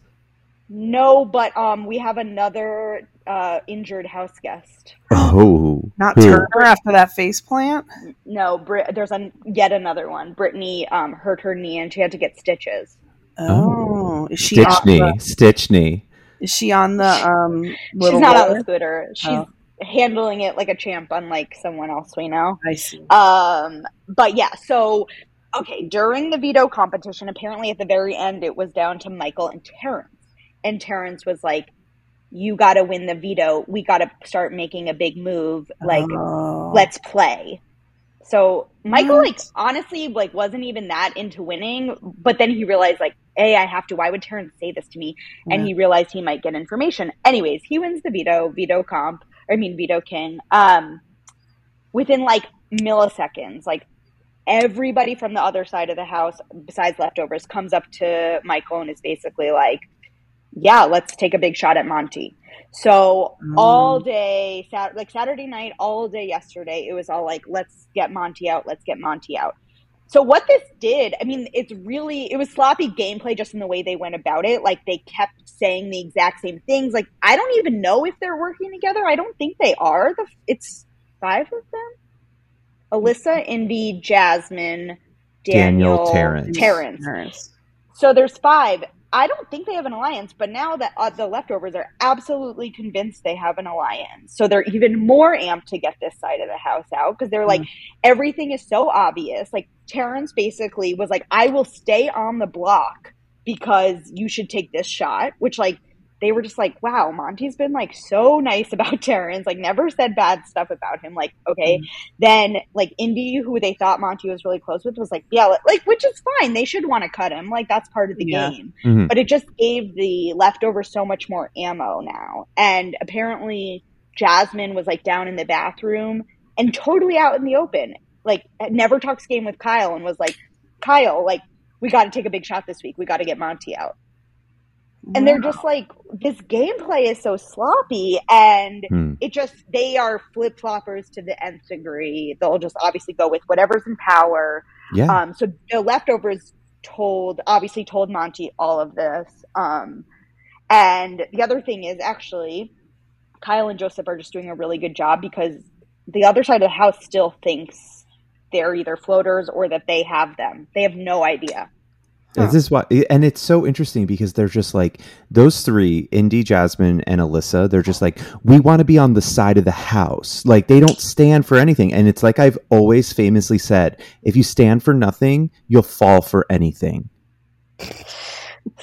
S5: No, but um, we have another uh, injured house guest.
S4: Oh,
S2: Not
S4: who?
S2: Turner after that face plant.
S5: No, Brit- there's an, yet another one. Brittany um, hurt her knee and she had to get stitches.
S2: Oh, is she
S4: Stitch
S2: on
S4: knee,
S2: the,
S4: stitch knee.
S2: is she on the um
S5: She's not on the scooter. She's
S2: Oh.
S5: handling it like a champ, unlike someone else we know.
S2: I see.
S5: Um, but yeah, so okay, during the veto competition, apparently at the very end, it was down to Michael and Terrance, and Terrance was like, "You got to win the veto. We got to start making a big move. Like,
S2: Oh.
S5: let's play." So Michael,
S2: What?
S5: like, honestly, like, wasn't even that into winning, but then he realized, like, "Hey, I have to. Why would Terrance say this to me?" And he realized he might get information. Anyways, he wins the veto, veto comp. I mean, veto king. Um, within like milliseconds, like everybody from the other side of the house, besides leftovers, comes up to Michael and is basically like, "Yeah, let's take a big shot at Monte." So
S2: Mm.
S5: all day, sat- like Saturday night, all day yesterday, it was all like, "Let's get Monte out. Let's get Monte out." So what this did, I mean, it's really it was sloppy gameplay just in the way they went about it. Like they kept saying the exact same things. Like I don't even know if they're working together. I don't think they are. The it's five of them. Alyssa, Indy, Jasmine,
S4: Daniel,
S5: Daniel,
S4: Terrance.
S5: Terrance.
S2: Terrance.
S5: So there's five. I don't think they have an alliance, but now that uh, the leftovers are absolutely convinced they have an alliance, so they're even more amped to get this side of the house out because they're like, everything is so obvious. Like Terrance basically was like, "I will stay on the block because you should take this shot," which like they were just like, "Wow, Monte's been like so nice about Terrance, like never said bad stuff about him." Like, okay, then like Indy, who they thought Monte was really close with, was like, "Yeah, like which is fine. They should want to cut him. Like that's part of the
S2: Yeah.
S5: game."
S4: Mhm.
S5: But it just gave the leftover so much more ammo now. And apparently, Jasmine was like down in the bathroom and totally out in the open. Like, never talks game with Kyle and was like, Kyle, like, we got to take a big shot this week. We got to get Monte out. And they're just like, this gameplay is so sloppy. And
S4: Hmm.
S5: it just, they are flip floppers to the nth degree. They'll just obviously go with whatever's in power.
S4: Yeah.
S5: Um, so the leftovers told, obviously told Monte all of this. Um, and the other thing is actually, Kyle and Joseph are just doing a really good job because the other side of the house still thinks they're either floaters or that they have them. They have no idea.
S4: This is why, and it's so interesting because they're just like those three, Indy, Jasmine, and Alyssa. They're just like we want to be on the side of the house. Like they don't stand for anything, and it's like I've always famously said: if you stand for nothing, you'll fall for anything.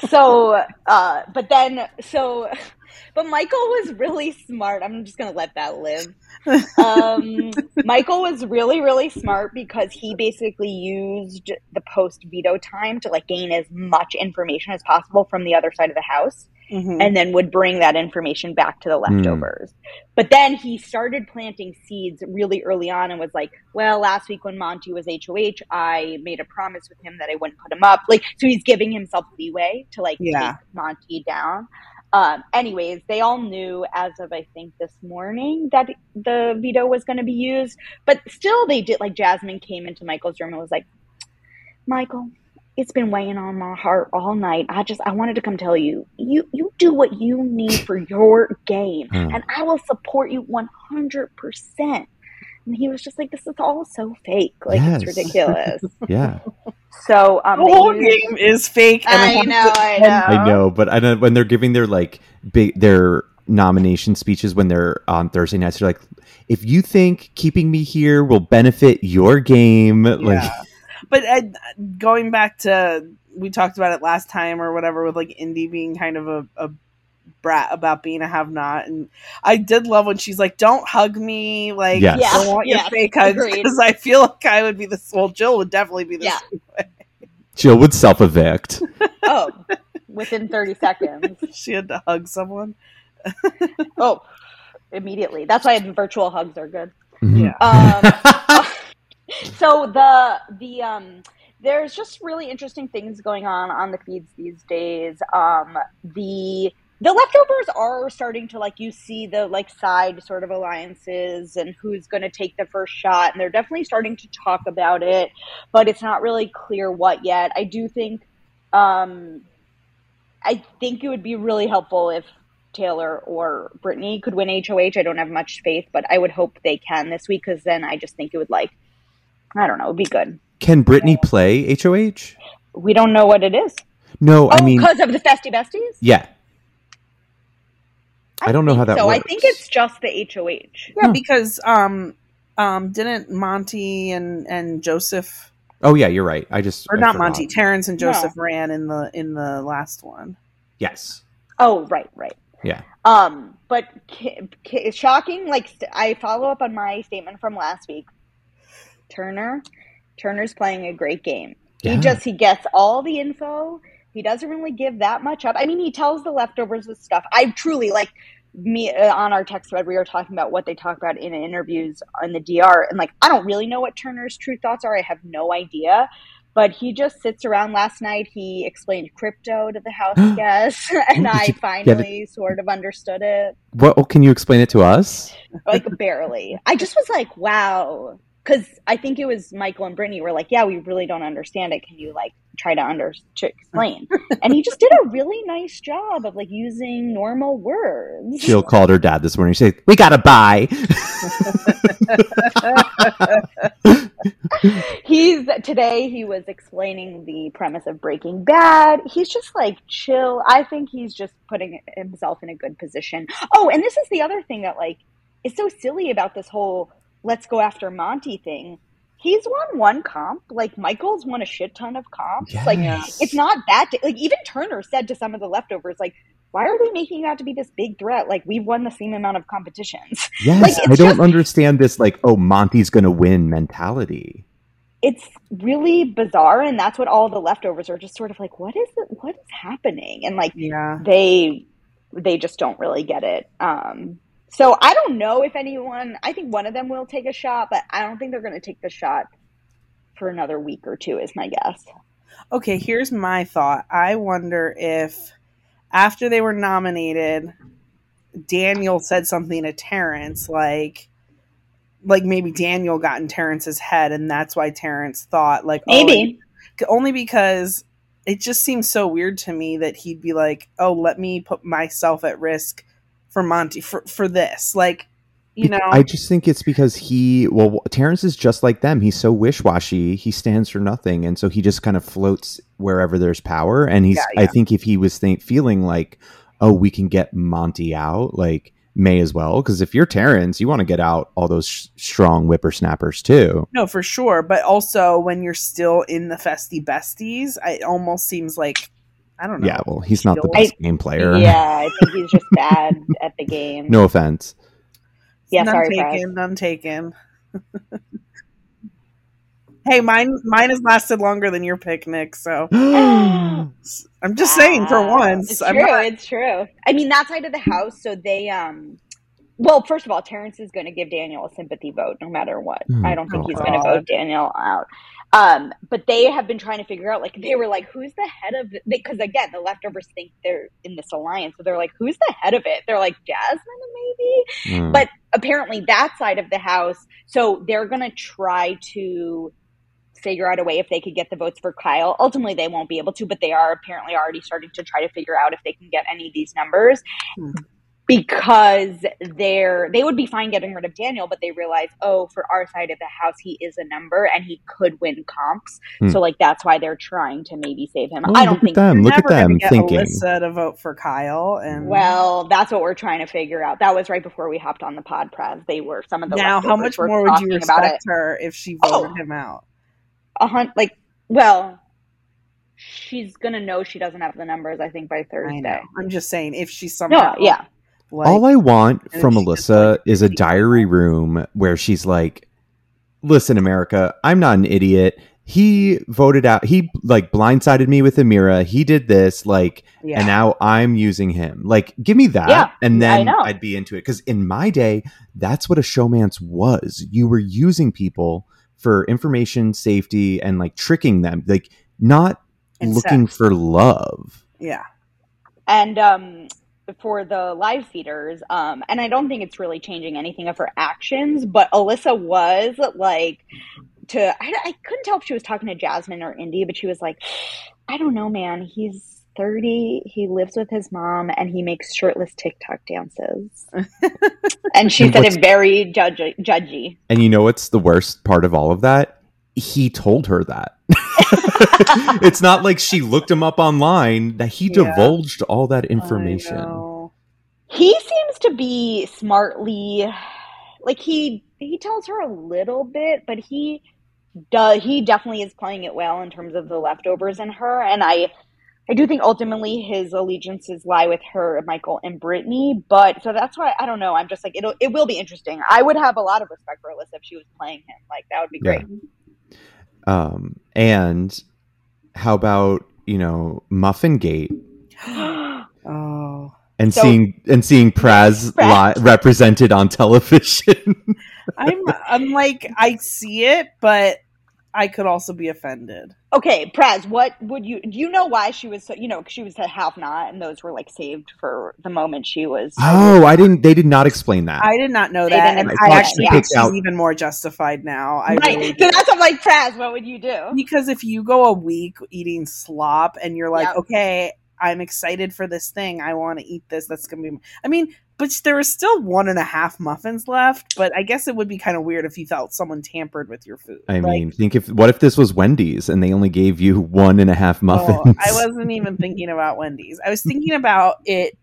S5: So, uh, but then, so But Michael was really smart. I'm just gonna let that live. Um, Michael was really, really smart because he basically used the post veto time to like gain as much information as possible from the other side of the house
S2: Mhm.
S5: and then would bring that information back to the leftovers. But then he started planting seeds really early on and was like, well, last week when Monte was HOH, I made a promise with him that I wouldn't put him up. Like, so he's giving himself leeway to like
S2: Yeah.
S5: take Monte down. Um, anyways, they all knew as of I think this morning that the veto was going to be used, but still they did. Like Jasmine came into Michael's room and was like, "Michael, it's been weighing on my heart all night. I just I wanted to come tell you, you you do what you need for your game,
S4: Hmm.
S5: and I will support you one hundred percent." And he was just like, "This is all so fake. Like
S4: Yes.
S5: it's ridiculous."
S4: Yeah,
S5: so um,
S2: the whole
S5: used-
S2: game is fake. and
S5: I
S2: have
S5: know,
S2: to-
S5: I know.
S4: I know, but I know when they're giving their like big their nomination speeches when they're on Thursday nights, they're like, if you think keeping me here will benefit your game, like
S2: But uh, going back to we talked about it last time or whatever with like Indy being kind of a, a brat about being a have not, and I did love when she's like, "Don't hug me," like
S4: Yes.
S2: I don't want your fake hugs because I feel like I would be this. Well, Jill would definitely be this.
S5: Yeah.
S4: Jill would self evict.
S5: oh, within thirty seconds.
S2: She had to hug someone.
S5: Oh, immediately. That's why virtual hugs are good.
S2: Yeah.
S5: Um, so the the um there's just really interesting things going on on the feeds these days. Um, the the leftovers are starting to like you see the like side sort of alliances and who's going to take the first shot, and they're definitely starting to talk about it, but it's not really clear what yet. I do think, um, I think it would be really helpful if Taylor or Brittany could win HOH. I don't have much faith, but I would hope they can this week because then I just think it would like, I don't know, it'd be good.
S4: Can Brittany play HOH?
S5: We don't know what it is.
S4: No, I
S5: oh,
S4: mean,
S5: because of the Festie Besties?
S4: yeah. I don't know how that
S5: so. I think it's just the HOH.
S2: Yeah,
S4: Huh.
S2: because um, um, didn't Monte and and Joseph
S4: Oh yeah, you're right. I just
S2: or
S4: I
S2: not
S4: forgot.
S2: Monte, Terrance and
S5: No.
S2: Joseph ran in the in the last one.
S4: Yes.
S5: Oh, right, right.
S4: Yeah.
S5: Um, but ki- ki- shocking. Like st- I follow up on my statement from last week. Turner, Turner's playing a great game.
S4: Yeah.
S5: He just he gets all the info. He doesn't really give that much up. I mean, he tells the leftovers with stuff. I truly like me uh, on our text thread. We were talking about what they talk about in interviews on the DR, and like I don't really know what Turner's true thoughts are. I have no idea. But he just sits around. Last night, he explained crypto to the house guests, and I
S4: you get it?
S5: finally sort of understood it
S4: What? oh, can you explain it to us?
S5: like barely. I just was like, wow. Because I think it was Michael and Brittany were like, yeah, we really don't understand it. Can you like try to under to explain? and he just did a really nice job of like using normal words.
S4: Jill called her dad this morning. She said, "We gotta buy."
S5: He's today he was explaining the premise of Breaking Bad. He's just like chill. I think he's just putting himself in a good position. Oh, and this is the other thing that like is so silly about this whole let's go after Monte thing. He's won one comp. Like Michael's won a shit ton of comps. Like it's not that like even Turner said to some of the leftovers like why are they making you out to be this big threat? Like we've won the same amount of competitions.
S4: Yes,
S5: Like,
S4: I don't
S5: just-
S4: understand this. Like, oh, Monte's gonna win mentality.
S5: it's really bizarre and that's what all the leftovers are just sort of like what is it what is happening and like
S2: Yeah.
S5: they they just don't really get it um so i don't know if anyone i think one of them will take a shot but i don't think they're going to take the shot for another week or two is my guess
S2: Okay, here's my thought. I wonder if after they were nominated, Daniel said something to Terrance like like maybe Daniel got in Terrance's head and that's why Terrance thought like oh,
S5: maybe
S2: only because it just seems so weird to me that he'd be like, "Oh, let me put myself at risk for Monte for for this." Like, you know,
S4: I just think it's because he, well, Terrance is just like them. He's so wish washy. He stands for nothing, and so he just kind of floats wherever there's power. And he's,
S2: Yeah,
S4: I think, if he was think, feeling like, oh, we can get Monte out, like may as well, because if you're Terrance, you want to get out all those sh- strong whippersnappers too.
S2: no, for sure. But also, when you're still in the festie besties, it almost seems like I don't know.
S4: Yeah, well, he's not the
S2: I-
S4: best game player.
S5: Yeah, I think he's just bad at the game.
S4: No offense.
S5: Yeah,
S2: none
S5: sorry,
S2: taken, none taken. hey, mine mine has lasted longer than your picnic, so I'm just saying for
S5: Wow.
S2: once.
S5: It's
S2: I'm
S5: true.
S2: not-
S5: It's true. I mean, that side of the house. So they, um, well, first of all, Terrance is going to give Daniel a sympathy vote no matter what.
S4: Oh,
S5: I don't think he's going to vote Daniel out. Um, but they have been trying to figure out, like, they were like, who's the head of? Because again, the leftovers think they're in this alliance, so they're like, who's the head of it? They're like Jasmine, maybe.
S4: Mm.
S5: But apparently, that side of the house, so they're going to try to figure out a way if they could get the votes for Kyle. Ultimately, they won't be able to, but they are apparently already starting to try to figure out if they can get any of these numbers.
S2: Hmm.
S5: Because they're they would be fine getting rid of Daniel, but they realize, oh, for our side of the house, he is a number and he could win comps.
S4: Hmm.
S5: So like that's why they're trying to maybe save him.
S4: Oh,
S5: I don't
S4: look
S5: think
S4: at them.
S2: You're
S4: Look at
S2: gonna
S4: them
S2: get
S4: thinking.
S2: Alyssa to vote for Kyle, and
S5: Well, that's what we're trying to figure out. That was right before we hopped on the pod, Praz. They were some of the
S2: now how much more would you
S5: talking about
S2: respect
S5: it.
S2: her if she
S5: Oh.
S2: voted him out?
S5: a hun- like well she's gonna know she doesn't have the numbers i think by
S2: I
S5: thursday
S2: know. I'm just saying if she somehow
S5: no yeah
S2: like,
S4: All I want from Alyssa
S2: like,
S4: is a diary room where she's like, "Listen, America, I'm not an idiot. He voted out. He like blindsided me with Ameerah. He did this. Like,
S2: yeah.
S4: and now I'm using him. Like, give me that,
S5: Yeah,
S4: and then. I'd be into it. Because in my day, that's what a showmance was. You were using people for information, safety, and like tricking them. Like, not
S2: And
S4: looking
S2: sex.
S4: for love.
S2: yeah.
S5: and um for the live feeders um and i don't think it's really changing anything of her actions but alyssa was like to I, I couldn't tell if she was talking to jasmine or indy but she was like i don't know man. He's 30 he lives with his mom and he makes shirtless tiktok dances. And she
S4: And
S5: said it very judgy judgy.
S4: And you know what's the worst part of all of that? He told her that. it's not like she looked him up online, that he
S2: Yeah.
S4: divulged all that information.
S5: he seems to be smartly like he he tells her a little bit but he does he definitely is playing it well in terms of the leftovers in her and i i do think ultimately his allegiances lie with her michael and brittany but so that's why i don't know i'm just like it'll it will be interesting i would have a lot of respect for alyssa if she was playing him like that would be
S4: Yeah.
S5: great
S4: Um, and how about, you know, Muffin Gate
S2: Oh.
S4: and
S5: So-
S4: seeing and seeing Praz li- represented on television?
S2: I'm I'm like I see it, but I could also be offended.
S5: Okay Praz, what would you do you know why she was so you know she was a have not and those were like saved for the moment she was
S4: oh, I didn't they did not explain that.
S2: I did not know
S5: They
S2: that, and
S4: explain
S2: I actually
S4: Yeah.
S2: think she's
S4: Out-
S2: even more justified now. I
S5: right
S2: really
S5: so that's what I'm like Praz, what would you do
S2: because if you go a week eating slop and you're like,
S5: Yep.
S2: okay, I'm excited for this thing, I want to eat this. That's gonna be. I mean, but there was still one and a half muffins left. But I guess it would be kind of weird if you felt someone tampered with your food.
S4: I
S2: Like,
S4: mean, think if what if this was Wendy's and they only gave you one and a half
S2: Oh,
S4: muffins?
S2: I wasn't even thinking about Wendy's. I was thinking about it.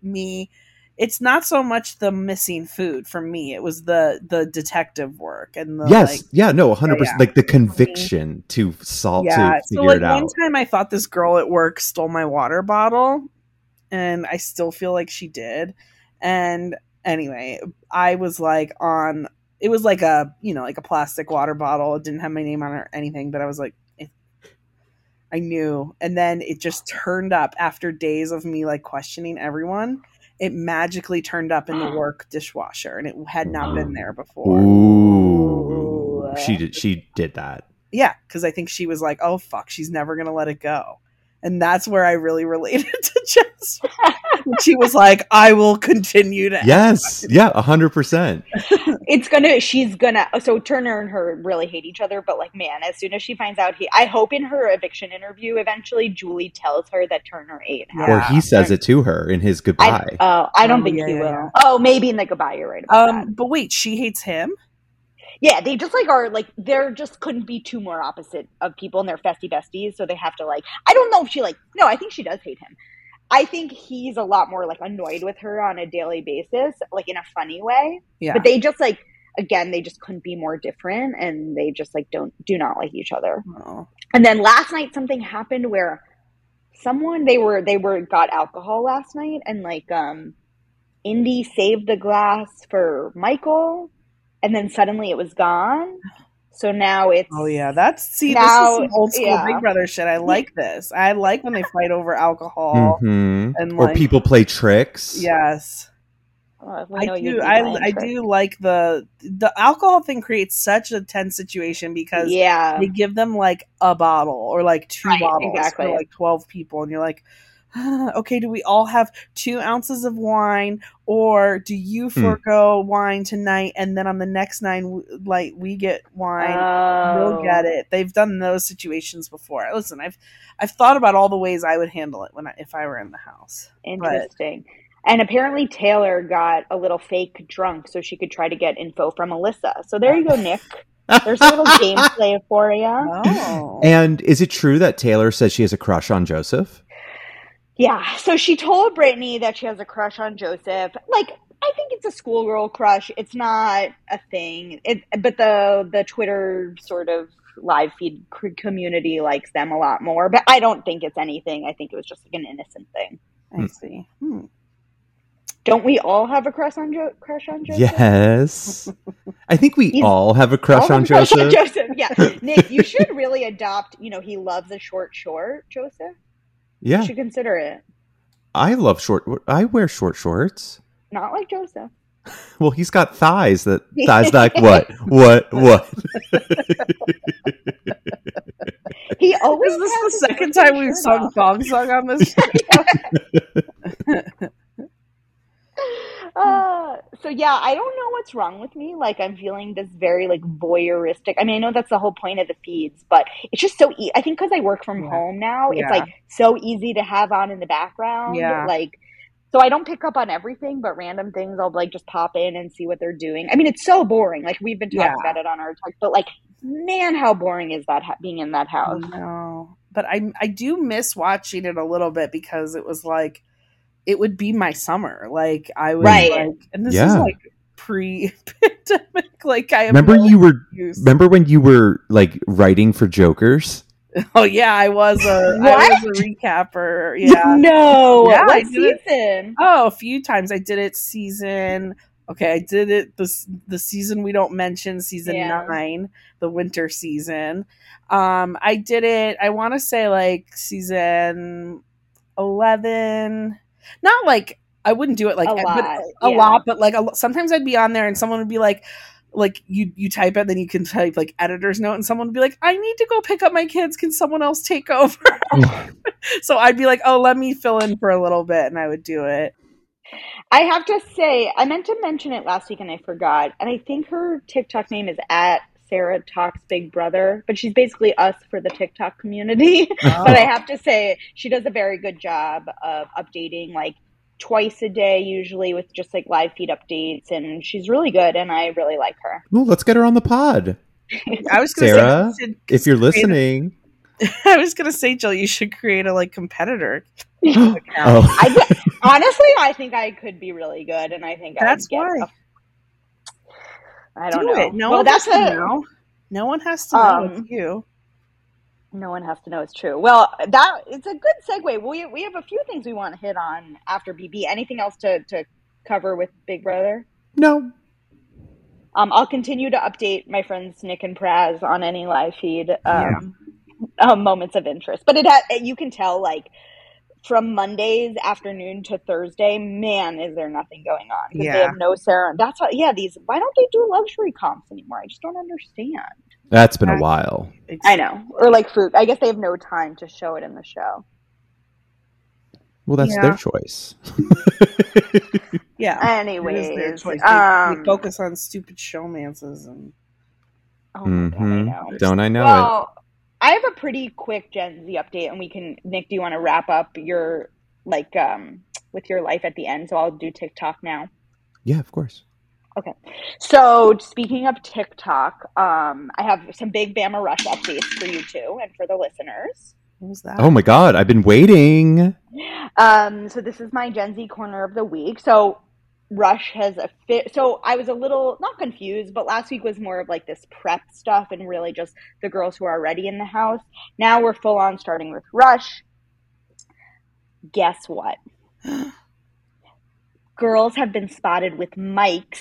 S2: Me, it's not so much the missing food for me. It was the the detective work and the
S4: yes,
S2: like.
S4: yeah, no, hundred
S2: Yeah,
S4: percent.
S2: yeah.
S4: Like the conviction to solve
S2: Yeah.
S4: to
S2: So
S4: figure
S2: like
S4: it out.
S2: one time, I thought this girl at work stole my water bottle, and I still feel like she did. And anyway, I was like on. It was like a you know like a plastic water bottle. It didn't have my name on it or anything, but I was like. It, I knew. And then it just turned up after days of me like questioning everyone. It magically turned up in the work dishwasher and it had not been there before.
S4: Ooh,
S5: Ooh.
S4: she did. She did that.
S2: Yeah, because I think she was like, oh, fuck, she's never going to let it go. And that's where I really related to Jess. When she was like, I will continue to.
S4: Yes, yeah, A hundred percent.
S5: it's gonna she's gonna so turner and her really hate each other but like man as soon as she finds out he i hope in her eviction interview eventually julie tells her that turner ate half.
S4: Or he says it to her in his
S5: I,
S4: goodbye.
S5: uh, I don't
S2: Oh,
S5: think
S2: yeah,
S5: he will.
S2: yeah.
S5: Oh, maybe in the goodbye. You're right about that.
S2: Um, but wait, she hates him?
S5: Yeah, they just like are like there just couldn't be two more opposite of people and they're festie besties, so they have to like I don't know if she like no, I think she does hate him. I think he's a lot more like annoyed with her on a daily basis, like in a funny way.
S2: Yeah.
S5: But they just like again, they just couldn't be more different and they just like don't do not like each other.
S2: Oh.
S5: And then last night something happened where someone they were they were got alcohol last night and like um Indy saved the glass for Michael and then suddenly it was gone. So now it's
S2: Oh yeah, that's see
S5: Now-
S2: this is some old school
S5: yeah.
S2: Big Brother shit. I like this. I like when they fight over alcohol.
S4: Mhm.
S2: and,
S4: or
S2: like-
S4: people play tricks.
S2: Yes.
S5: Oh,
S2: I do. I, I do like the the alcohol thing creates such a tense situation because
S5: Yeah.
S2: they give them like a bottle or like two
S5: Right,
S2: bottles
S5: exactly.
S2: for like 12 people and you're like "Ah, okay do we all have two ounces of wine or do you
S4: Hmm.
S2: forego wine tonight and then on the next nine w- like we get wine
S5: Oh.
S2: we'll get it they've done those situations before listen i've i've thought about all the ways i would handle it when I, if i were in the house
S5: Interesting. And apparently Taylor got a little fake drunk so she could try to get info from Alyssa. So there you go, Nick. There's a little gameplay for you.
S2: oh
S4: And is it true that Taylor says she has a crush on Joseph?
S5: Yeah. So she told Brittany that she has a crush on Joseph. Like, I think it's a schoolgirl crush. It's not a thing. It, but the the Twitter sort of live feed community likes them a lot more. But I don't think it's anything. I think it was just like an innocent thing.
S2: i see hmm.
S5: Don't we all have a crush on jo- crush on Joseph?
S4: Yes. I think we
S5: He's-
S4: all have a crush on
S5: have a crush
S4: Joseph.
S5: Joseph. Yeah, Nick, you should really adopt. You know, he loves a short short. Joseph,
S4: Yeah.
S5: you should consider it.
S4: I love short I wear short shorts.
S5: Not like Joseph.
S4: Well, he's got thighs that thighs like what? What? What?
S5: He always.
S2: is this
S5: has
S2: the second time we've sung
S5: off.
S2: thong song on this
S5: Uh, so yeah, I don't know what's wrong with me. Like I'm feeling this very like voyeuristic. I mean, I know that's the whole point of the feeds, but it's just so. E- I think because I work from
S2: Yeah.
S5: home now,
S2: Yeah.
S5: it's like so easy to have on in the background.
S2: Yeah.
S5: Like, so I don't pick up on everything, but random things I'll like just pop in and see what they're doing. I mean, it's so boring. Like we've been talking
S2: Yeah.
S5: about it on our talk, but like, man, how boring is that ha- being in that house?
S2: No, but I I do miss watching it a little bit because it was like it would be my summer. Like I was
S5: Right.
S2: like, and this is like pre-pandemic. Like I
S4: Remember
S2: no
S4: you were
S2: excuse.
S4: remember when you were like writing for Jokers?
S2: Oh yeah, I was a I
S5: What?
S2: was a recapper. Yeah.
S5: No.
S2: Yeah, I
S5: what
S2: did it.
S5: season?
S2: Oh, a few times I did it season. Okay, I did it this the season we don't mention, season
S5: Yeah.
S2: nine, the winter season. Um, I did it. I want to say like season eleven. Not like I wouldn't do it like
S5: A
S2: but
S5: lot,
S2: a
S5: yeah.
S2: lot, but like a, sometimes I'd be on there and someone would be like. Like you, you type it, then you can type like editor's note, and someone would be like, "I need to go pick up my kids. Can someone else take over?" so I'd be like, "Oh, let me fill in for a little bit," and I would do it.
S5: I have to say, I meant to mention it last week and I forgot. And I think her TikTok name is at Sarah Talks Big Brother, but she's basically us for the TikTok community. but I oh. have to say, she does a very good job of updating like twice a day, usually with just like live feed updates. And she's really good, and I really like her.
S4: Well, let's get her on the pod.
S2: I was gonna
S4: Sarah,
S2: say,
S4: If you're listening.
S2: I was gonna say, Jill, you should create a like competitor.
S4: oh.
S5: I honestly, I think I could be really good, and I think
S2: That's
S5: I'd get
S2: why.
S5: a- I don't
S2: Do
S5: know.
S2: it. No
S5: well,
S2: one
S5: that's
S2: has to know. No one has to know
S5: Um,
S2: it's you.
S5: No one has to know it's true. Well, that it's a good segue. We we have a few things we want to hit on after BB. Anything else to to cover with Big Brother?
S4: No.
S5: Um, I'll continue to update my friends Nick and Praz on any live feed um, um, moments of interest. But it ha- you can tell like from Mondays afternoon to Thursday, man, is there nothing going on because they have no Sarah. That's why, yeah. These why don't they do luxury comps anymore? I just don't understand.
S4: That's been a while.
S5: I know, or like fruit. I guess they have no time to show it in the show.
S4: Well, that's
S2: Yeah.
S4: their choice.
S2: Yeah. It is their
S5: Anyways,
S2: choice. They-
S5: um,
S2: they focus on stupid showmances and
S5: oh my God, I know.
S4: Don't I know it?
S5: Well, I have a pretty quick Gen Z update, and we can. Nick, do you want to wrap up your like um with your life at the end? So I'll do TikTok now.
S4: Yeah, of course. Okay.
S5: So speaking of TikTok, um, I have some big Bama Rush updates for you too, and for the listeners.
S2: what that?
S4: Oh my god, I've been waiting.
S5: Um, so this is my Gen Z corner of the week. So Rush has a fit. So I was a little not confused, but last week was more of like this prep stuff and really just the girls who are already in the house. Now we're full on starting with Rush. guess what? Girls have been spotted with mics.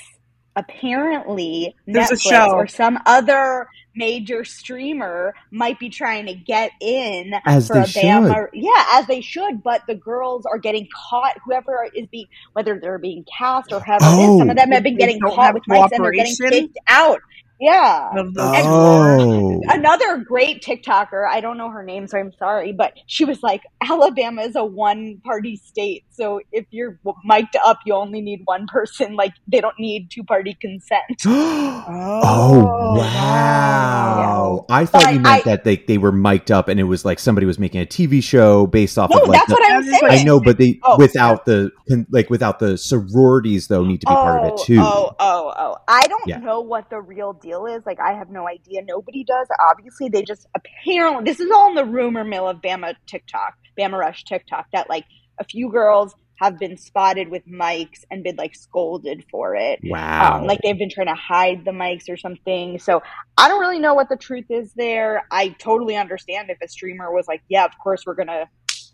S5: Apparently,
S2: There's a
S5: Netflix
S2: show.
S5: or some other major streamer might be trying to get in
S4: As
S5: for
S4: they
S5: a
S4: should.
S5: Bama. Yeah, as they should. But the girls are getting caught. Whoever is being, whether they're being cast or whoever it is, some of oh. them have been getting caught
S2: have
S5: with mics and they're getting kicked out. Yeah.
S4: Oh.
S5: Another great TikToker, I don't know her name, so I'm sorry, but she was like, Alabama is a one party state. So if you're mic'd up, you only need one person. Like, they don't need two party consent.
S4: oh,
S2: Oh,
S4: wow. I thought
S5: But
S4: you meant
S5: I-
S4: that they, they were mic'd up and it was like somebody was making a TV show based off
S5: No,
S4: of like
S5: that's
S4: the,
S5: what I'm saying.
S4: I know, but they
S5: Oh.
S4: without the like without the sororities though need to be part of it oh, too.
S5: Oh, oh, oh. I don't
S4: Yeah.
S5: know what the real deal is. Like, I have no idea. Nobody does. Obviously, they just apparently, this is all in the rumor mill of Bama TikTok, Bama Rush TikTok, that like a few girls have been spotted with mics and been like scolded for it.
S4: Wow.
S5: Um, like they've been trying to hide the mics or something. So I don't really know what the truth is there. I totally understand if a streamer was like, "Yeah, of course we're gonna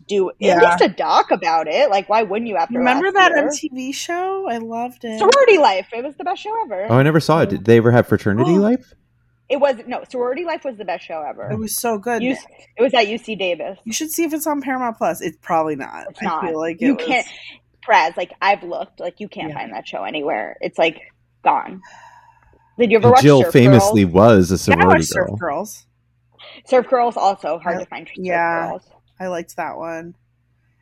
S5: do
S2: Yeah.
S5: at least a doc about it." Like, why wouldn't you? After
S2: Remember
S5: last
S2: that
S5: year?
S2: MTV show? I loved it.
S5: Sorority Life. It was the best show ever.
S4: oh, I never saw it. Did they ever have fraternity
S2: Oh.
S4: life?
S5: It was no Sorority Life was the best show ever.
S2: It was so good.
S5: You, it was at UC Davis.
S2: You should see if it's on Paramount Plus. It's probably not.
S5: It's
S2: I
S5: not.
S2: feel like it
S5: you
S2: was-
S5: can't. Praz, like I've looked, like you can't
S2: Yeah.
S5: find that show anywhere. It's like gone. Did you ever watch it?
S4: Jill
S5: Surf
S4: famously
S5: Girls?
S4: was a
S2: Yeah, I
S4: sorority
S2: watched Surf. Girls.
S5: Surf Girls also hard
S2: I-
S5: to find. Surf
S2: yeah.
S5: Girls.
S2: I liked that one.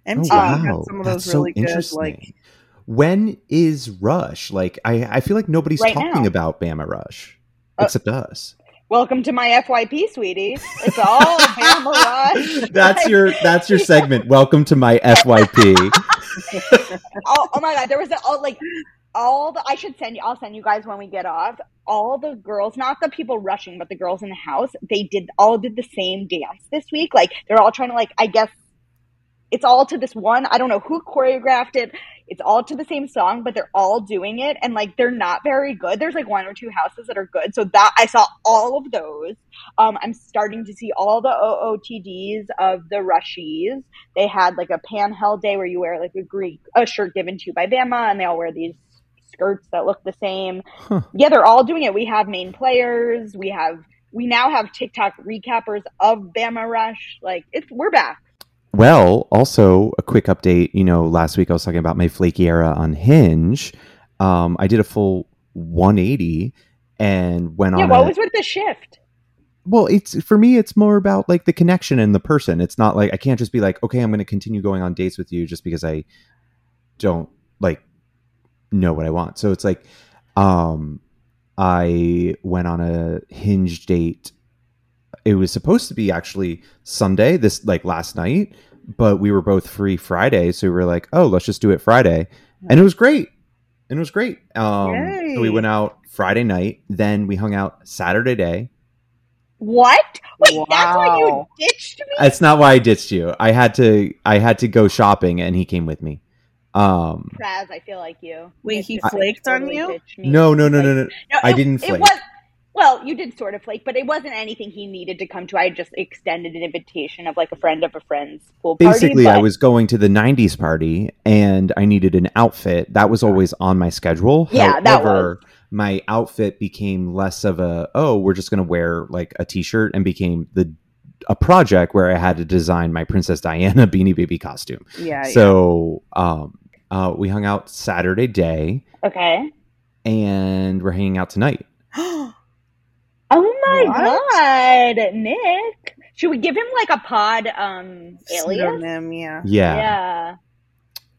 S4: Oh
S2: MTV
S4: wow,
S2: had some of
S4: that's
S2: those
S4: so
S2: really good,
S4: interesting.
S2: like
S4: when is Rush? Like, I I feel like nobody's
S5: Right
S4: talking
S5: now.
S4: about Bama Rush
S5: Uh,
S4: except us.
S5: Welcome to my FYP, sweetie. It's all Bama Rush.
S4: That's your that's your segment. Welcome to my FYP.
S5: oh, oh my god, there was a, all like all the I should send you I'll send you guys when we get off. All the girls, not the people rushing, but the girls in the house, they did all did the same dance this week. Like they're all trying to like I guess it's all to this one. I don't know who choreographed it. It's all to the same song, but they're all doing it and like they're not very good. There's like one or two houses that are good. So that I saw all of those. Um, I'm starting to see all the OOTDs of the rushies. They had like a panhell day where you wear like a Greek a shirt given to you by Bama, and they all wear these skirts that look the same.
S4: Huh.
S5: Yeah, they're all doing it. We have main players. We have we now have TikTok recappers of Bama Rush. Like it's we're back.
S4: Well, also a quick update. You know, last week I was talking about my flaky era on Hinge. Um, I did a full 180 and went
S5: Yeah,
S4: on.
S5: Yeah, what
S4: a-
S5: was with the shift?
S4: well, it's for me. It's more about like the connection and the person. It's not like I can't just be like, okay, I'm going to continue going on dates with you just because I don't like know what I want. So it's like, um, I went on a Hinge date. It was supposed to be actually Sunday, this like last night, but we were both free Friday, so we were like, oh, let's just do it Friday, and it was great. And it was great. Um, so we went out Friday night, then we hung out Saturday day.
S5: What? Wait, that's why you ditched me?
S4: That's not why I ditched you. I had to. I had to go shopping, and he came with me. Um,
S5: Praz, I feel like you.
S2: Wait,
S5: Ditched
S2: he
S5: me.
S2: flaked on
S5: Totally
S2: you?
S5: ditched
S4: no, no, no, no, no.
S5: No,
S4: I
S5: it-
S4: didn't
S5: It was well, you did sort of flake, but it wasn't anything he needed to come to. I just extended an invitation of like a friend of a friend's pool party.
S4: Basically, I was going to the '90s party, and I needed an outfit. That was always on my schedule.
S5: Yeah, that
S4: However, my outfit became less of a oh, we're just going to wear like a t-shirt, and became the a project where I had to design my Princess Diana Beanie Baby costume.
S2: Yeah.
S4: So, um, uh, we hung out Saturday day,
S5: okay.
S4: and we're hanging out tonight.
S5: Oh my
S2: What?
S5: god, Nick! Should we give him like a pod um alias?
S2: Pseudonym, yeah.
S4: Yeah.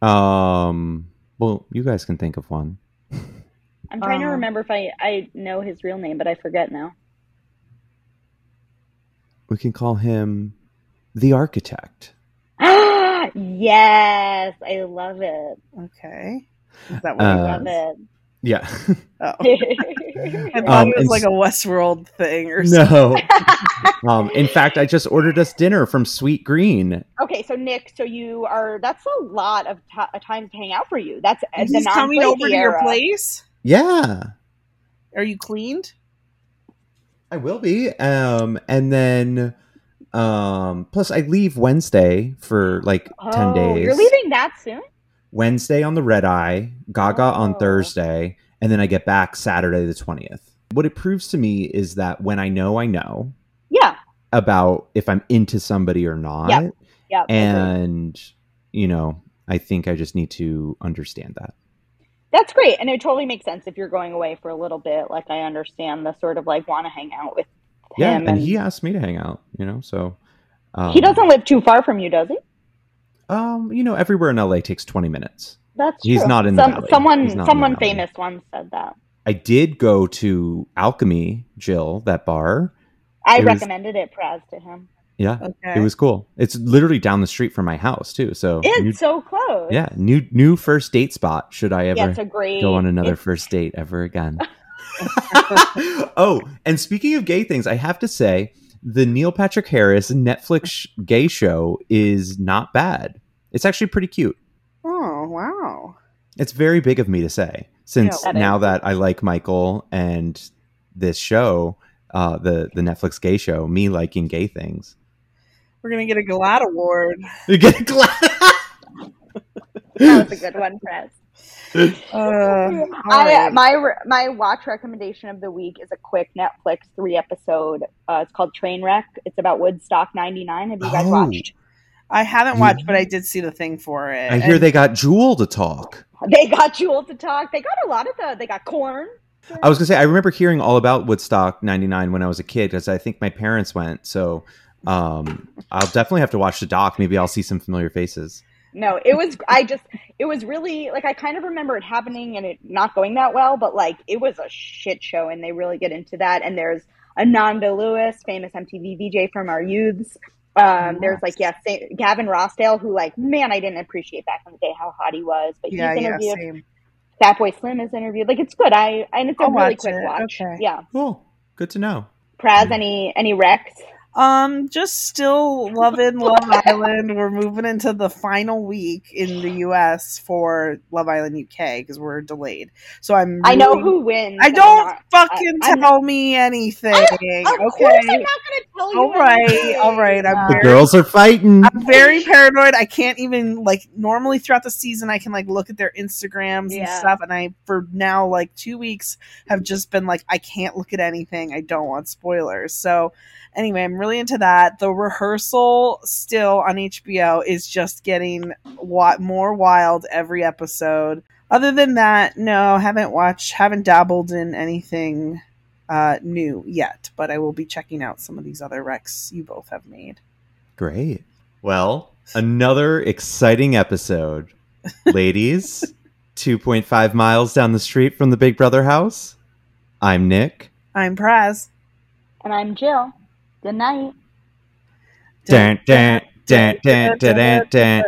S5: Yeah.
S4: Um. Well, you guys can think of one.
S5: I'm trying to
S2: Um,
S5: remember if I I know his real name, but I forget now.
S4: We can call him the architect.
S5: Yes, I love it.
S2: Okay. Is that what
S4: Uh,
S2: it
S5: Love it.
S4: Yeah.
S2: Oh. I
S5: I
S2: thought
S4: Um,
S2: it was like
S4: s-
S2: a Westworld thing or something.
S4: no. um. In fact, I just ordered us dinner from Sweetgreen.
S5: Okay, so Nick, so you are that's a lot of ti times to hang out for you. That's uh, the
S2: coming
S5: non-flaky
S2: over to your place.
S4: Yeah,
S2: Are you cleaned?
S4: I will be. Um. And then, Um, plus, I leave Wednesday for like ten days.
S5: You're leaving that soon?
S4: Wednesday on the red eye, Gaga on
S5: Oh.
S4: Thursday, and then I get back Saturday the twentieth. What it proves to me is that when I know, I know
S5: Yeah.
S4: about if I'm into somebody or not,
S5: Yeah. Agreed.
S4: and you know, I think I just need to understand that.
S5: That's great. And it totally makes sense if you're going away for a little bit. Like I understand the sort of like want to hang out with
S4: Yeah,
S5: him.
S4: and he asked me to hang out. You know, so um,
S5: he doesn't live too far from you, does he?
S4: Um, you know, everywhere in LA takes twenty minutes.
S5: That's
S4: He's
S5: true.
S4: not in
S5: Some,
S4: valley.
S5: someone
S4: He's not in the
S5: someone famous once said that.
S4: I did go to Alchemy, Jill, that bar.
S5: I
S4: It was-
S5: recommended it, Praz, to him.
S4: Yeah,
S2: Okay.
S4: it was cool. It's literally down the street from my house too. So
S5: It's
S4: new-
S5: so close.
S4: yeah, new new first date spot. Should I ever
S5: Yeah, it's a great
S4: go on another
S5: it's-
S4: first date ever again? oh, and speaking of gay things, I have to say the Neil Patrick Harris Netflix gay show is not bad. It's actually pretty cute.
S2: Oh wow.
S4: It's very big of me to say, since
S5: Yeah, that
S4: now
S5: is.
S4: that I like Michael and this show, uh, the the Netflix gay show, me liking gay things.
S2: We're gonna get a GLAAD award.
S4: You get a glad.
S5: That was a good one, Praz.
S2: Uh,
S5: I, my my watch recommendation of the week is a quick Netflix three episode. Uh, it's called Trainwreck. It's about Woodstock '99. Have you guys
S4: Oh.
S5: watched?
S2: I haven't watched, but I did see the thing for it.
S4: I hear
S2: And-
S4: they got Jewel to talk.
S5: They got Jewel to talk. They got a lot of the. They got Korn.
S4: I was gonna say I remember hearing all about Woodstock '99 when I was a kid because I think my parents went. So um, I'll definitely have to watch the doc. Maybe I'll see some familiar faces.
S5: No, it was. I just. It was really like I kind of remember it happening and it not going that well, but like it was a shit show, and they really get into that. And there's Ananda Lewis, famous MTV VJ from our youths. Um, there's like yeah, Gavin Rossdale, who like man, I didn't appreciate back in the day how hot he was, but
S2: yeah,
S5: he's
S2: yeah,
S5: interviewed.
S2: same.
S5: Fatboy Slim is interviewed. Like it's good. I and it's a
S2: I'll
S5: really
S2: watch
S5: quick
S2: it.
S5: watch.
S2: Okay.
S5: Yeah.
S4: Cool. Good to know.
S5: Praz, any any recs?
S2: Um, just still loving Love Island. We're moving into the final week in the U.S. for Love Island UK because we're delayed. So I'm.
S5: I know who wins.
S2: I don't
S5: not-
S2: fucking
S5: I- I'm-
S2: tell me anything.
S5: Of course, I'm
S2: okay.
S5: not going to tell you.
S2: All right, all right. I'm
S4: The
S2: very-
S4: girls are fighting.
S2: I'm very paranoid. I can't even like normally throughout the season I can like look at their Instagrams and stuff and I for now like 2 weeks have just been like I can't look at anything. I don't want spoilers. So anyway, I'm really into that. The rehearsal still on HBO is just getting wa- more wild every episode. Other than that, no, haven't watched, haven't dabbled in anything uh, new yet, but I will be checking out some of these other recs you both have made.
S4: Great. Well, another exciting episode. Ladies, 2.5 miles down the street from the Big Brother house. I'm Nick.
S2: I'm Praz.
S5: And I'm Jill. Good night.
S4: Dun, dun, dun, dun, dun, dun, dun.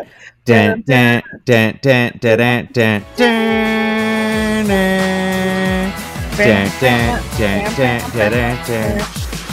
S4: Dun, dun, dun, dun, dun, dun, dun, dun, dun. Dun, dun, dun, dun, dun, dun, dun.